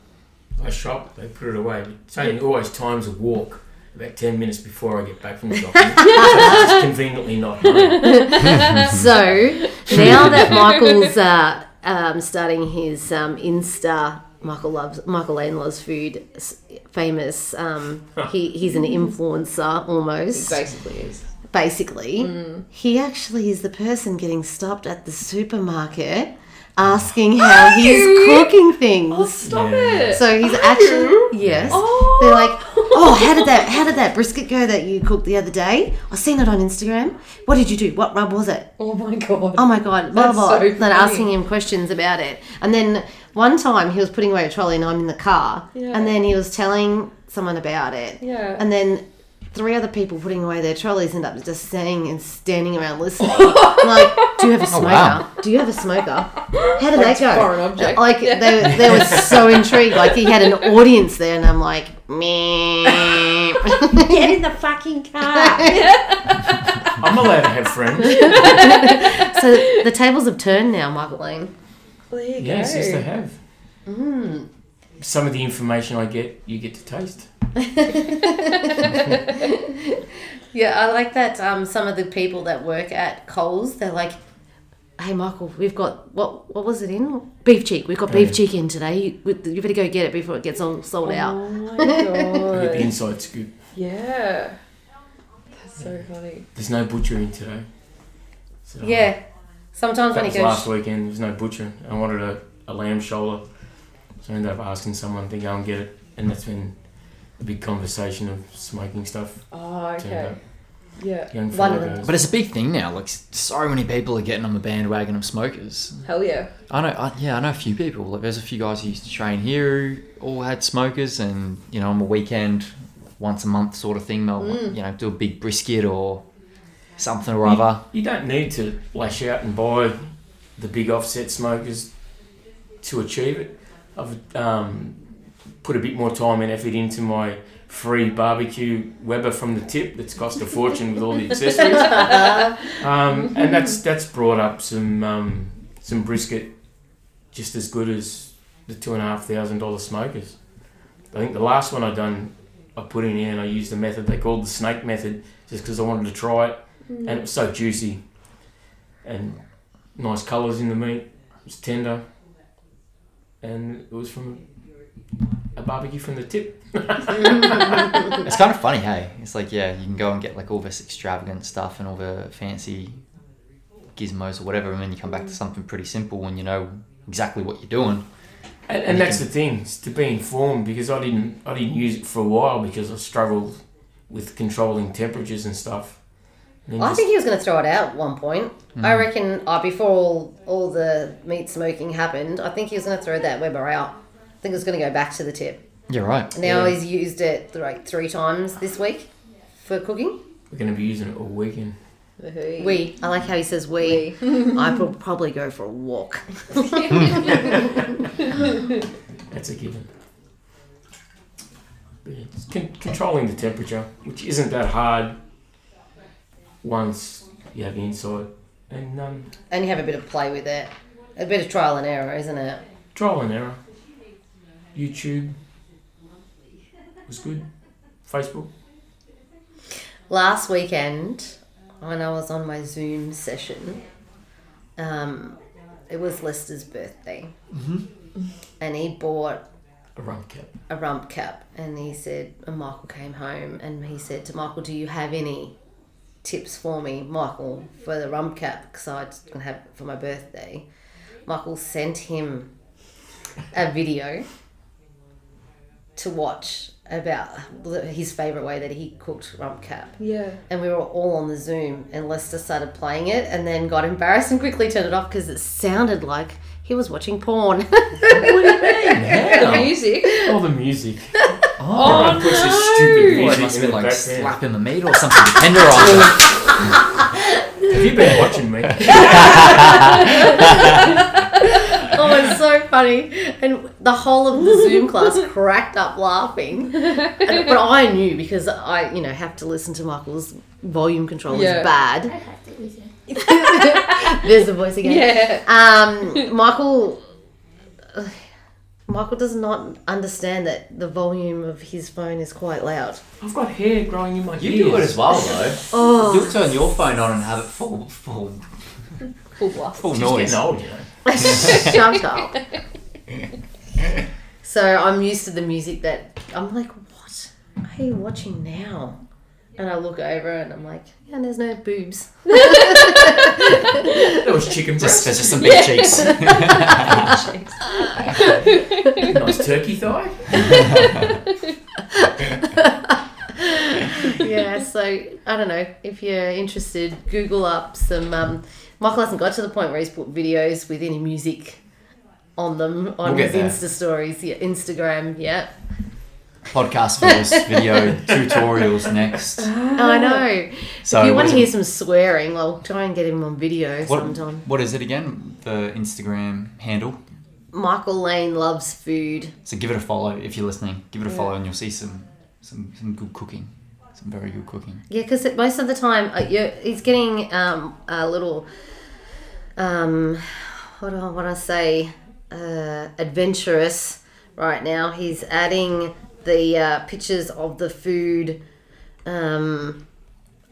I shop, they put it away. But it's only always times a walk about 10 minutes before I get back from shopping. so it's conveniently not home. so now that Michael's uh, um, starting his um, Insta, Michael loves Michael Lane loves food, famous. Um, he he's an influencer almost. Basically is. Basically, he actually is the person getting stopped at the supermarket, asking how he's you? cooking things. Oh, stop Yeah. it. So he's Are actually you? yes. Oh. They're like, oh, how did that how did that brisket go that you cooked the other day? I seen it on Instagram. What did you do? What rub was it? Oh my god. Oh my god, blah That's blah. so. Then asking him questions about it, and then one time he was putting away a trolley and I'm in the car, Yeah. and then he was telling someone about it, Yeah. and then. Three other people putting away their trolleys end up just sitting and standing around listening. Like, do you have a oh, smoker? wow. Do you have a smoker? How did that go? foreign object. Like they, they were so intrigued. Like he had an audience there, and I'm like, me. Get in the fucking car. I'm allowed to have friends. so the tables have turned now, Michael Lane. There you Yes, go. yes, they have. Mm. Some of the information I get, you get to taste. Yeah, I like that. Um, some of the people that work at Coles, they're like, "Hey, Michael, we've got what? What was it in? Beef cheek. We've got beef Yeah. cheek in today. You, you better go get it before it gets all sold out." Oh my I get the god. inside scoop. yeah. That's so funny. There's no butchering today. So, Yeah. Sometimes That when was he goes, last weekend. There's no butcher. I wanted a, a lamb shoulder. So I ended up asking someone to go and get it. And that's when the big conversation of smoking stuff Oh, okay. up. Yeah. One of them. But it's a big thing now. Like so many people are getting on the bandwagon of smokers. Hell yeah. I know. I, yeah, I know a few people. Like there's a few guys who used to train here who all had smokers, and you know on the weekend, once a month sort of thing, they'll Mm. you know do a big brisket or something or other. You don't need to lash out and buy the big offset smokers to achieve it. I've um, put a bit more time and effort into my free barbecue Weber from the tip that's cost a fortune with all the accessories. Um, and that's that's brought up some um, some brisket just as good as the two and a half thousand dollar smokers. I think the last one I done, I put in here and I used the method they called the snake method just because I wanted to try it, and it was so juicy, and nice colours in the meat. It was tender, and it was from a barbecue from the tip. It's kind of funny, hey. It's like yeah, you can go and get like all this extravagant stuff and all the fancy gizmos or whatever, and then you come back to something pretty simple when you know exactly what you're doing. And, and that's the thing, is to be informed because I didn't I didn't use it for a while because I struggled with controlling temperatures and stuff. And I just- think he was going to throw it out at one point. I reckon uh, before all, all the meat smoking happened, I think he was going to throw that Weber out. I think it was going to go back to the tip. You're right. Now Yeah. he's used it like three times this week for cooking. we're going to be using it all weekend. We. I like how he says we. I will probably go for a walk. That's a given. But it's con- controlling the temperature, which isn't that hard once you have the insight and um, And you have a bit of play with it. A bit of trial and error, isn't it? trial and error. YouTube was good. Facebook. Last weekend, when I was on my Zoom session, um, it was Lester's birthday. And he bought A rum cap. a rump cap and he said and Michael came home and he said to Michael, Do you have any tips for me, Michael, for the rum cap? Because I was going to have it for my birthday. Michael sent him a video to watch about his favourite way that he cooked rump cap. Yeah. And we were all on the Zoom, and Lester started playing it and then got embarrassed and quickly turned it off because it sounded like he was watching porn. The Yeah. The music. All the music. Oh, Everyone puts this stupid Boy, must have been the like background. slapping the meat or something tenderizing. Have you been watching me? Oh, it's so funny. And the whole of the Zoom class cracked up laughing. And, but I knew because I, you know, have to listen to Michael's volume control Yeah. is bad. There's the voice again. Yeah. Um, Michael. Michael does not understand that the volume of his phone is quite loud. I've got hair growing in my ears. You do it as well, though. Oh, You'll turn your phone on and have it full, full, Full blast. full It's noise. getting old, you know. shut up. So I'm used to the music that I'm like, what are you watching now? And I look over and I'm like, yeah, there's no boobs. That was chicken Just, breast. there's just some big cheeks. nice turkey thigh. yeah, so I don't know if you're interested. Google up some. Um, Michael hasn't got to the point where he's put videos with any music on them on We'll his. Insta stories, yeah, Instagram. Yeah, Podcast first, video tutorials next. I know. So if you want to hear it- some swearing, I'll try and get him on video What, sometime. what is it again? The Instagram handle. Michael Lane loves food. So give it a follow if you're listening. Give it a follow and you'll see some some, some good cooking. Some very good cooking. Yeah, because most of the time uh, you're, he's getting um, a little, um, what do I want to say, uh, adventurous right now. He's adding the uh, pictures of the food um,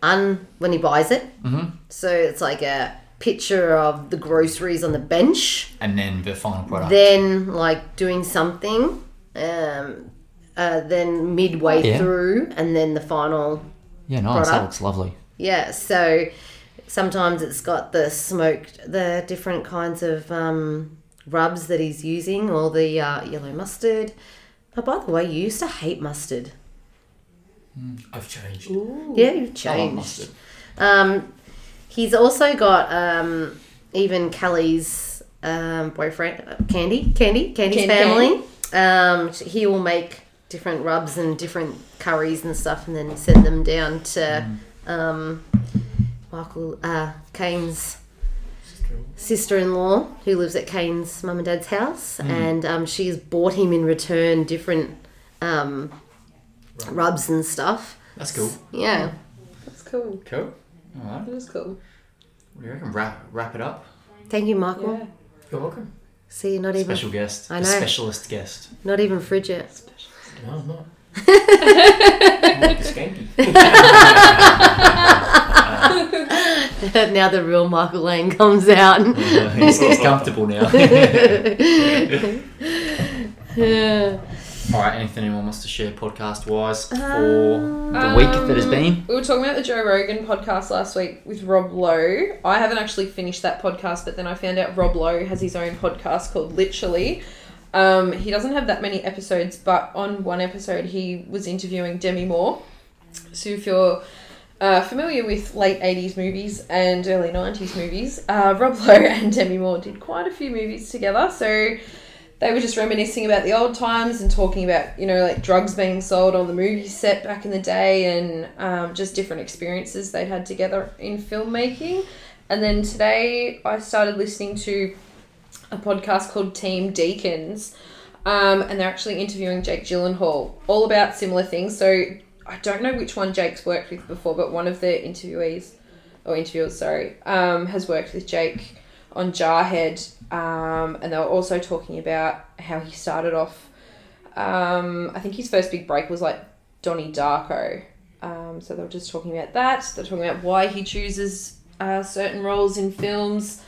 un, when he buys it. Mm-hmm. So it's like a picture of the groceries on the bench. And then the final product. then like doing something um, uh, then midway Yeah. through and then the final yeah, nice. That looks lovely. yeah so sometimes it's got the smoked the different kinds of um, rubs that he's using or the uh, yellow mustard oh, by the way you used to hate mustard I've changed. yeah you've I love changed mustard. Um, he's also got um, even Kelly's um, boyfriend, uh, Candy, Candy, Candy's Candy family. Um, he will make different rubs and different curries and stuff, and then send them down to um, Michael uh, Kane's sister-in-law, who lives at Kane's mum and dad's house, and um, she's bought him in return different um, rubs and stuff. That's cool. Yeah. That's cool. Cool. All right. That is cool. What do you reckon? Wrap, wrap it up. Thank you, Michael. Yeah. You're welcome. See, not even Special guest. I A know. specialist guest. not even Frigid. No, I'm not. I'm like skanky. now the real Michael Lane comes out. Uh, he's, he's comfortable now. All right. Anything anyone wants to share podcast wise for the week that has been? We were talking about the Joe Rogan podcast last week with Rob Lowe. I haven't actually finished that podcast, but then I found out Rob Lowe has his own podcast called Literally. Um, he doesn't have that many episodes, but on one episode he was interviewing Demi Moore. So if you're uh, familiar with late 80s movies and early 90s movies, uh, Rob Lowe and Demi Moore did quite a few movies together. So they were just reminiscing about the old times and talking about, you know, like drugs being sold on the movie set back in the day and um, just different experiences they'd had together in filmmaking. And then today I started listening to a podcast called Team Deakins. Um, and they're actually interviewing Jake Gyllenhaal all about similar things. So I don't know which one Jake's worked with before, but one of the interviewees or interviewer, sorry, um, has worked with Jake on Jarhead, um, and they were also talking about how he started off. Um, I think his first big break was like Donnie Darko. Um, so they were just talking about that. They're talking about why he chooses uh, certain roles in films,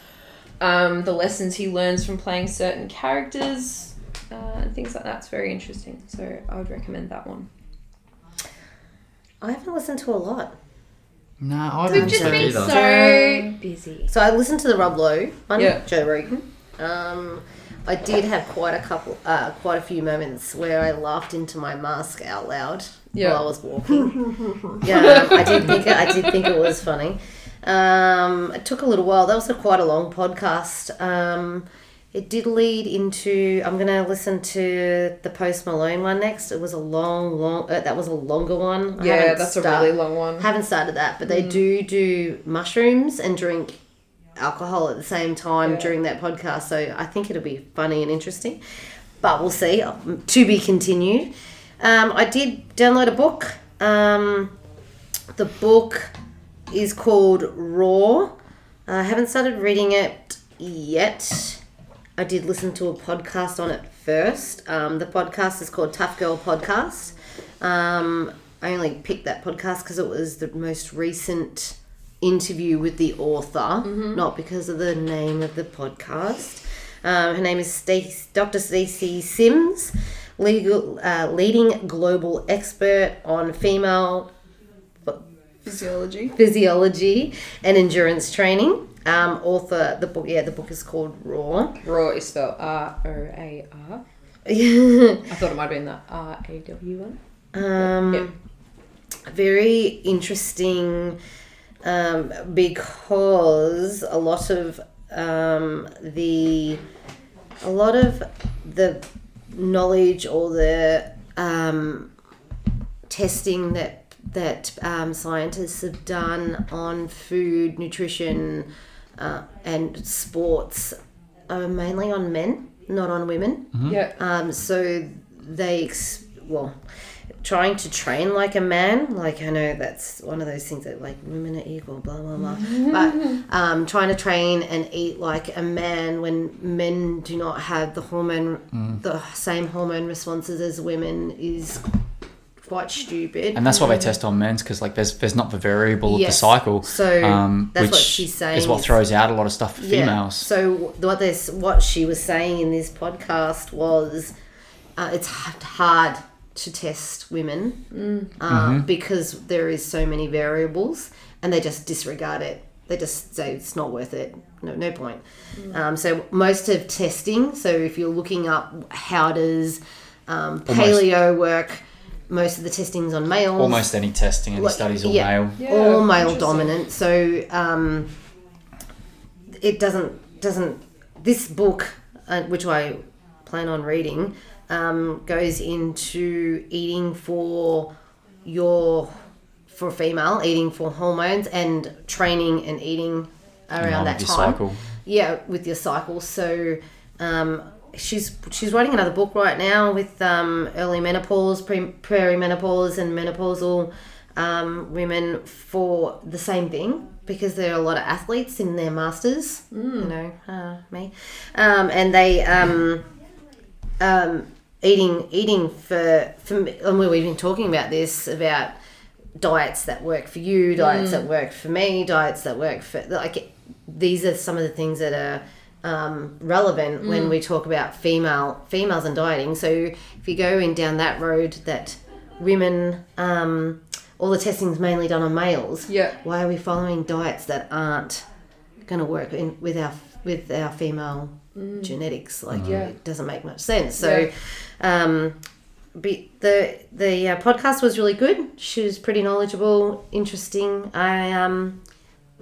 um, the lessons he learns from playing certain characters, uh, and things like that. It's very interesting. So I would recommend that one. I haven't listened to a lot. No, I We've don't just been either. so busy. So I listened to the Rob Lowe one, Yeah. Joe Rogan. Um, I did have quite a couple, uh, quite a few moments where I laughed into my mask out loud Yeah. while I was walking. yeah, I did think it, I did think it was funny. Um, it took a little while. That was a quite a long podcast. Um, it did lead into. I'm gonna listen to the Post Malone one next. It was a long, long. Uh, that was a longer one. I Yeah, that's a really long one. haven't started that, but they Mm. do do mushrooms and drink alcohol at the same time Yeah. during that podcast. So I think it'll be funny and interesting. But we'll see. To be continued. Um, I did download a book. Um, the book is called Raw. I haven't started reading it yet. I did listen to a podcast on it first. Um, the podcast is called Tough Girl Podcast. Um, I only picked that podcast because it was the most recent interview with the author, not because of the name of the podcast. Um, her name is Stace, Dr. Stacey Sims, legal, uh, leading global expert on female Physiology. physiology and endurance training. Um, author, the book, yeah, the book is called Raw. Raw is spelled R O A R. um, thought it might have been the R A W one. Um, very interesting um, because a lot of um, the a lot of the knowledge or the um, testing that that um, scientists have done on food, nutrition, uh, and sports are mainly on men, not on women. Yeah. Um, so they, ex- well, trying to train like a man, like I know that's one of those things that like women are equal, blah blah blah. but um, trying to train and eat like a man when men do not have the hormone, the same hormone responses as women is quite stupid. And that's why they test on men's because like there's there's not the variable of the cycle. So, um, that's which what she's saying is what throws out a lot of stuff for Yeah. females. So what this what she was saying in this podcast was, uh, it's hard to test women uh, because there is so many variables, and they just disregard it. They just say it's not worth it. No, no point. Um, so most of testing. So if you're looking up how does um, paleo work, most of the testing's on males Almost any testing, any Like, studies all yeah. male. Yeah, all male dominant. So um, it doesn't doesn't this book, uh, which I plan on reading, um, goes into eating for your for female eating for hormones and training and eating around line that time. cycle. Yeah, with your cycle. So um, she's she's writing another book right now with um, early menopause, pre- perimenopause, and menopausal um, women for the same thing because there are a lot of athletes in their masters. You know, uh, me, um, and they um, um, eating eating for for me- and we've been talking about this about diets that work for you, diets that work for me, diets that work for like these are some of the things that are um, relevant when we talk about female females and dieting. So if you go in down that road, that women, um, all the testing's mainly done on males. Yeah. Why are we following diets that aren't going to work in with our with our female genetics? Like Yeah. it doesn't make much sense. So. Um, but the the uh, podcast was really good. She was pretty knowledgeable, interesting. I um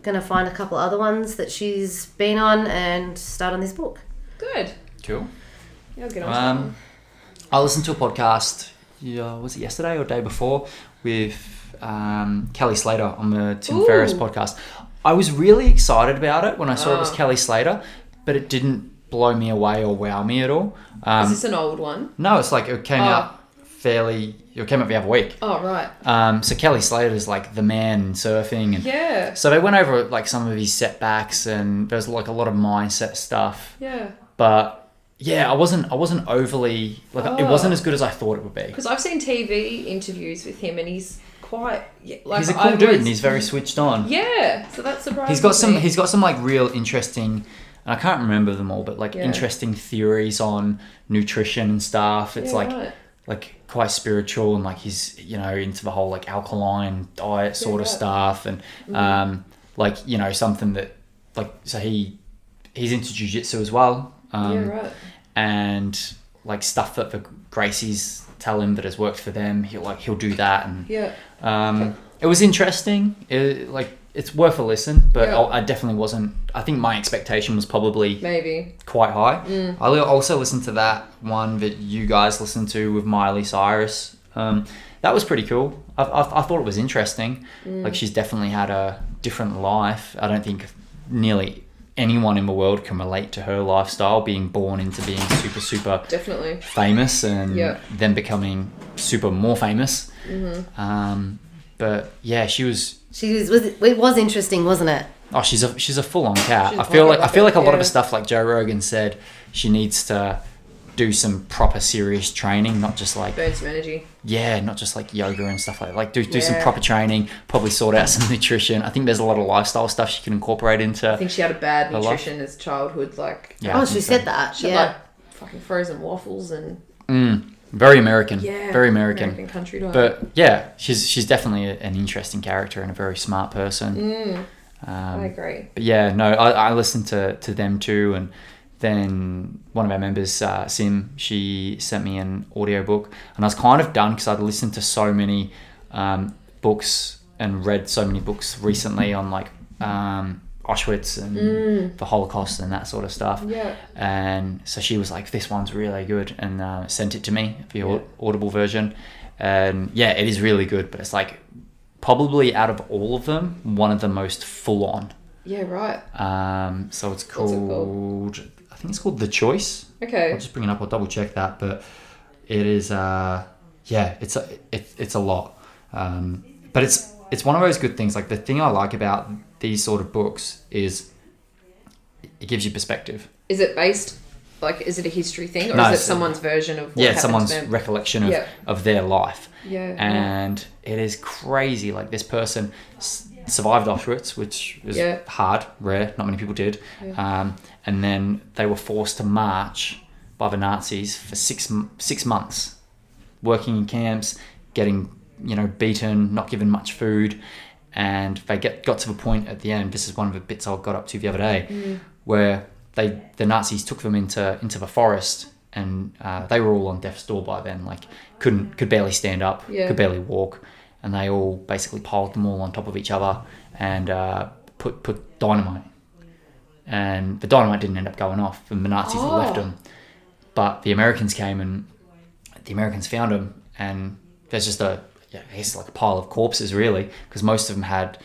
gonna find a couple other ones that she's been on and start on this book. Good. Cool. Yeah, I'll get on to. Um, I listened to a podcast. Yeah, was it yesterday or day before with um, Kelly Slater on the Tim Ooh. Ferriss podcast. I was really excited about it when I saw it was Ah. Kelly Slater, but it didn't blow me away or wow me at all. Um, Is this an old one? no, it's like it came Oh. out fairly. It came up the other week. Oh right. Um, so Kelly Slater is like the man in surfing, and Yeah. so they went over like some of his setbacks, and there's like a lot of mindset stuff. Yeah. But yeah, I wasn't I wasn't overly like it Oh. wasn't as good as I thought it would be. Because I've seen TV interviews with him, and he's quite like he's a cool I've dude, always- and he's very switched on. yeah. So that's surprising. He's got some. He's got some like real interesting. I can't remember them all, but like Yeah. interesting theories on nutrition and stuff. It's Yeah, like right. Like quite spiritual and like he's you know into the whole like alkaline diet sort of right. Mm-hmm. stuff and um like you know something that like so he he's into jiu-jitsu as well um yeah. Right. and like stuff that the Gracies tell him that has worked for them he'll like he'll do that and Yeah. um it was interesting it, like it's worth a listen but Yeah. I, I definitely wasn't I think my expectation was probably Maybe. quite high. Mm. I also listened to that one that you guys listened to with Miley Cyrus. Um, that was pretty cool. I, I, I thought it was interesting. Mm. Like she's definitely had a different life. I don't think nearly anyone in the world can relate to her lifestyle, being born into being super super Definitely. famous and then becoming super more famous. Mm-hmm. Um, but yeah, she was She was, was it was interesting, wasn't it? Oh, she's a she's a full on cat. I feel like like I feel like a lot of yeah. the stuff like Joe Rogan said, she needs to do some proper serious training, not just like Burn some energy. yeah, not just like yoga and stuff like that. Like do do some proper training, probably sort out some nutrition. I think there's a lot of lifestyle stuff she can incorporate into. I think she had a bad A lot. nutrition as childhood. Like Yeah, oh, she so. said that. she had yeah. like fucking frozen waffles and Mm, very American. yeah, very American. American country diet. But yeah, she's she's definitely a, an interesting character and a very smart person. mm, I Um, agree. but yeah, no, I, I listened to, to them too, and then one of our members, uh, Sim, she sent me an audiobook, and I was kind of done because I'd listened to so many um, books and read so many books recently on like um, Auschwitz and Mm. the Holocaust and that sort of stuff. Yeah. And so she was like, "This one's really good," and uh, sent it to me, the Yeah. Audible version. And yeah, it is really good, but it's like probably out of all of them, one of the most full on. Yeah. Right. Um, so it's What's it called, called? I think it's called The Choice. Okay. I'll just bring it up. I'll double check that, but it is. Uh, yeah, it's a it, it's a lot. Um, but it's it's one of those good things. Like the thing I like about these sort of books is it gives you perspective. Is it based? Like, is it a history thing, or No, is it someone's version of what yeah, someone's recollection of, Yeah. of their life. yeah. and it is crazy. Like this person s- survived Auschwitz, which is Yeah. hard, rare. Not many people did. Um, and then they were forced to march by the Nazis for six six months, working in camps, getting you know beaten, not given much food, and they get got to the point at the end. This is one of the bits I got up to the other day, Mm. where they the Nazis took them into into the forest. And uh, they were all on death's door by then. Like couldn't could barely stand up, Yeah. could barely walk, and they all basically piled them all on top of each other and uh, put put dynamite. And the dynamite didn't end up going off, and the Nazis Oh. left them. But the Americans came and the Americans found them, and there's just a yeah, I guess like a pile of corpses really, because most of them had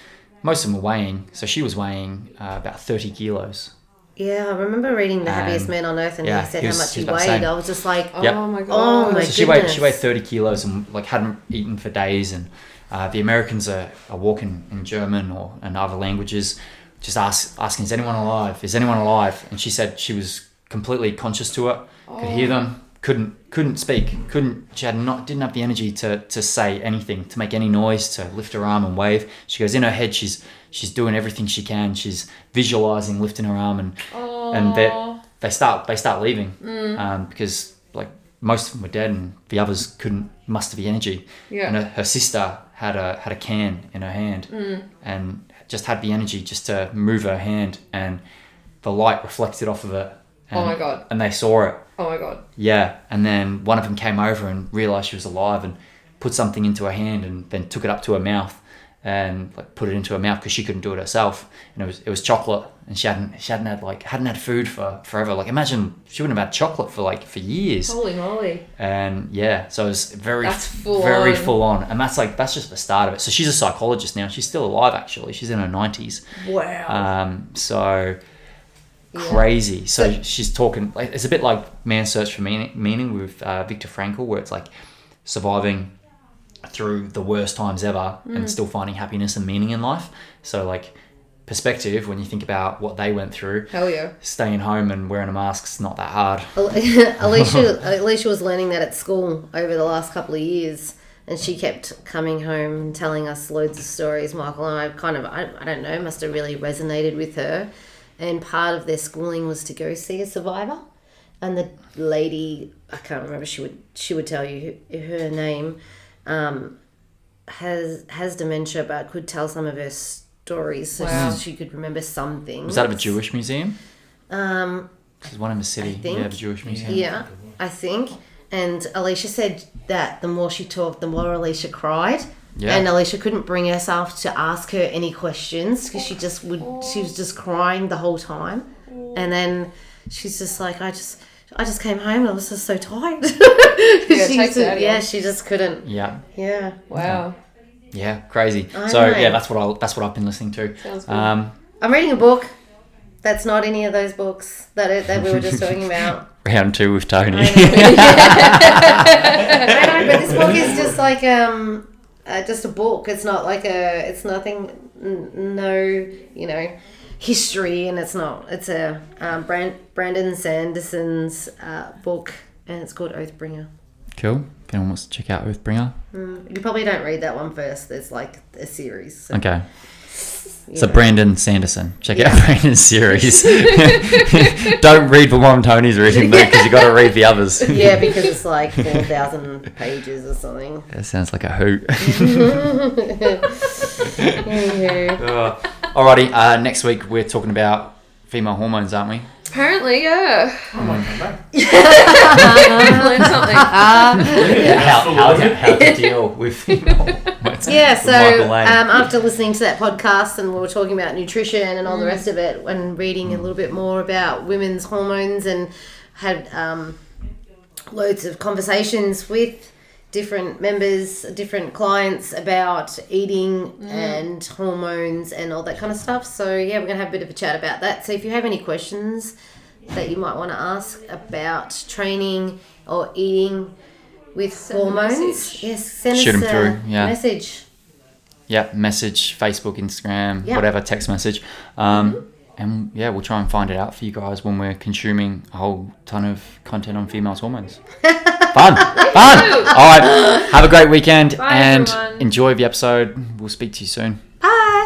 most of them were weighing. So she was weighing uh, about thirty kilos. Yeah, I remember reading The Happiest Um, Man on Earth and yeah, he said he how much he he was about the weighed. I was just like, Oh Yep. my god. Oh my so she weighed she weighed thirty kilos and like hadn't eaten for days. And uh, the Americans are, are walking in German or in other languages, just ask, asking, "Is anyone alive? Is anyone alive?" And she said she was completely conscious to it, could hear them, couldn't couldn't speak, couldn't she had not didn't have the energy to to say anything, to make any noise, to lift her arm and wave. She goes in her head, she's she's doing everything she can. She's visualizing lifting her arm and and they they start they start leaving um, because like most of them were dead and the others couldn't muster the energy. Yeah. And her, her sister had a had a can in her hand and just had the energy just to move her hand and the light reflected off of it. And, Oh my God. And they saw it. Oh my god. Yeah. And then one of them came over and realized she was alive and put something into her hand and then took it up to her mouth and like put it into her mouth because she couldn't do it herself. And it was it was chocolate and she hadn't she hadn't had like hadn't had food for forever. Like imagine she wouldn't have had chocolate for like for years. Holy moly. And yeah, so it was very That's full very on. full on. And that's like that's just the start of it. So she's a psychologist now. She's still alive actually. She's in her nineties. Wow. Um, so Yeah. crazy. So, So- she's talking like it's a bit like Man's Search for Meaning, meaning with uh, Viktor Frankl, where it's like surviving through the worst times ever Mm. and still finding happiness and meaning in life. So like perspective when you think about what they went through, Hell yeah. staying home and wearing a mask's not that hard. Alicia, Alicia was learning that at school over the last couple of years, and she kept coming home and telling us loads of stories. Michael and I kind of, I, I don't know, must have really resonated with her. And part of their schooling was to go see a survivor, and the lady, I can't remember, she would she would tell you her name, um, has has dementia, but could tell some of her stories, so Wow. she could remember some things. Was that of a Jewish museum? Um, There's one in the city. think. Yeah, the Jewish museum. Yeah, I think. And Alicia said that the more she talked, the more Alicia cried. Yeah. And Alicia couldn't bring herself to ask her any questions because she just would. She was just crying the whole time. And then she's just like, I just, I just came home and I was just so tired. it she takes just- it out yeah, she just couldn't. Yeah. Yeah. Wow. Yeah, crazy. I so know. yeah, that's what I that's what I've been listening to. Sounds good. Um, I'm reading a book. That's not any of those books that that we were just talking about. round two with Tony. I know, but this book is just like um, uh, just a book. It's not like a. It's nothing. N- no, you know, history, and it's not. It's a um, Brand, Brandon Sanderson's uh, book, and it's called Oathbringer. cool. If anyone wants to check out Oathbringer. You probably don't read that one first. There's like a series. So, Okay. So know. Brandon Sanderson. Check out Brandon's series. Don't read the one Tony's reading though, because you got to read the others. yeah, because it's like four thousand pages or something. That sounds like a hoot. Anywho. Uh, alrighty, uh, next week we're talking about female hormones, aren't we? Apparently, yeah. I might come back. Learn something. how, how, to, how to deal with female hormones. Yeah, with so Michael Lane. um, after listening to that podcast and we were talking about nutrition and all the rest of it, and reading a little bit more about women's hormones, and had um, loads of conversations with different members, different clients about eating and hormones and all that kind of stuff. So yeah, we're gonna have a bit of a chat about that. So if you have any questions that you might want to ask about training or eating with Send hormones, yes, send Shoot us 'em a through, yeah. message. yeah, message, Facebook, Instagram, Yeah. whatever, text message. Um, Mm-hmm. And yeah, we'll try and find it out for you guys when we're consuming a whole ton of content on females' hormones. Fun! Fun! All right, have a great weekend Bye, and everyone. enjoy the episode. We'll speak to you soon. Bye.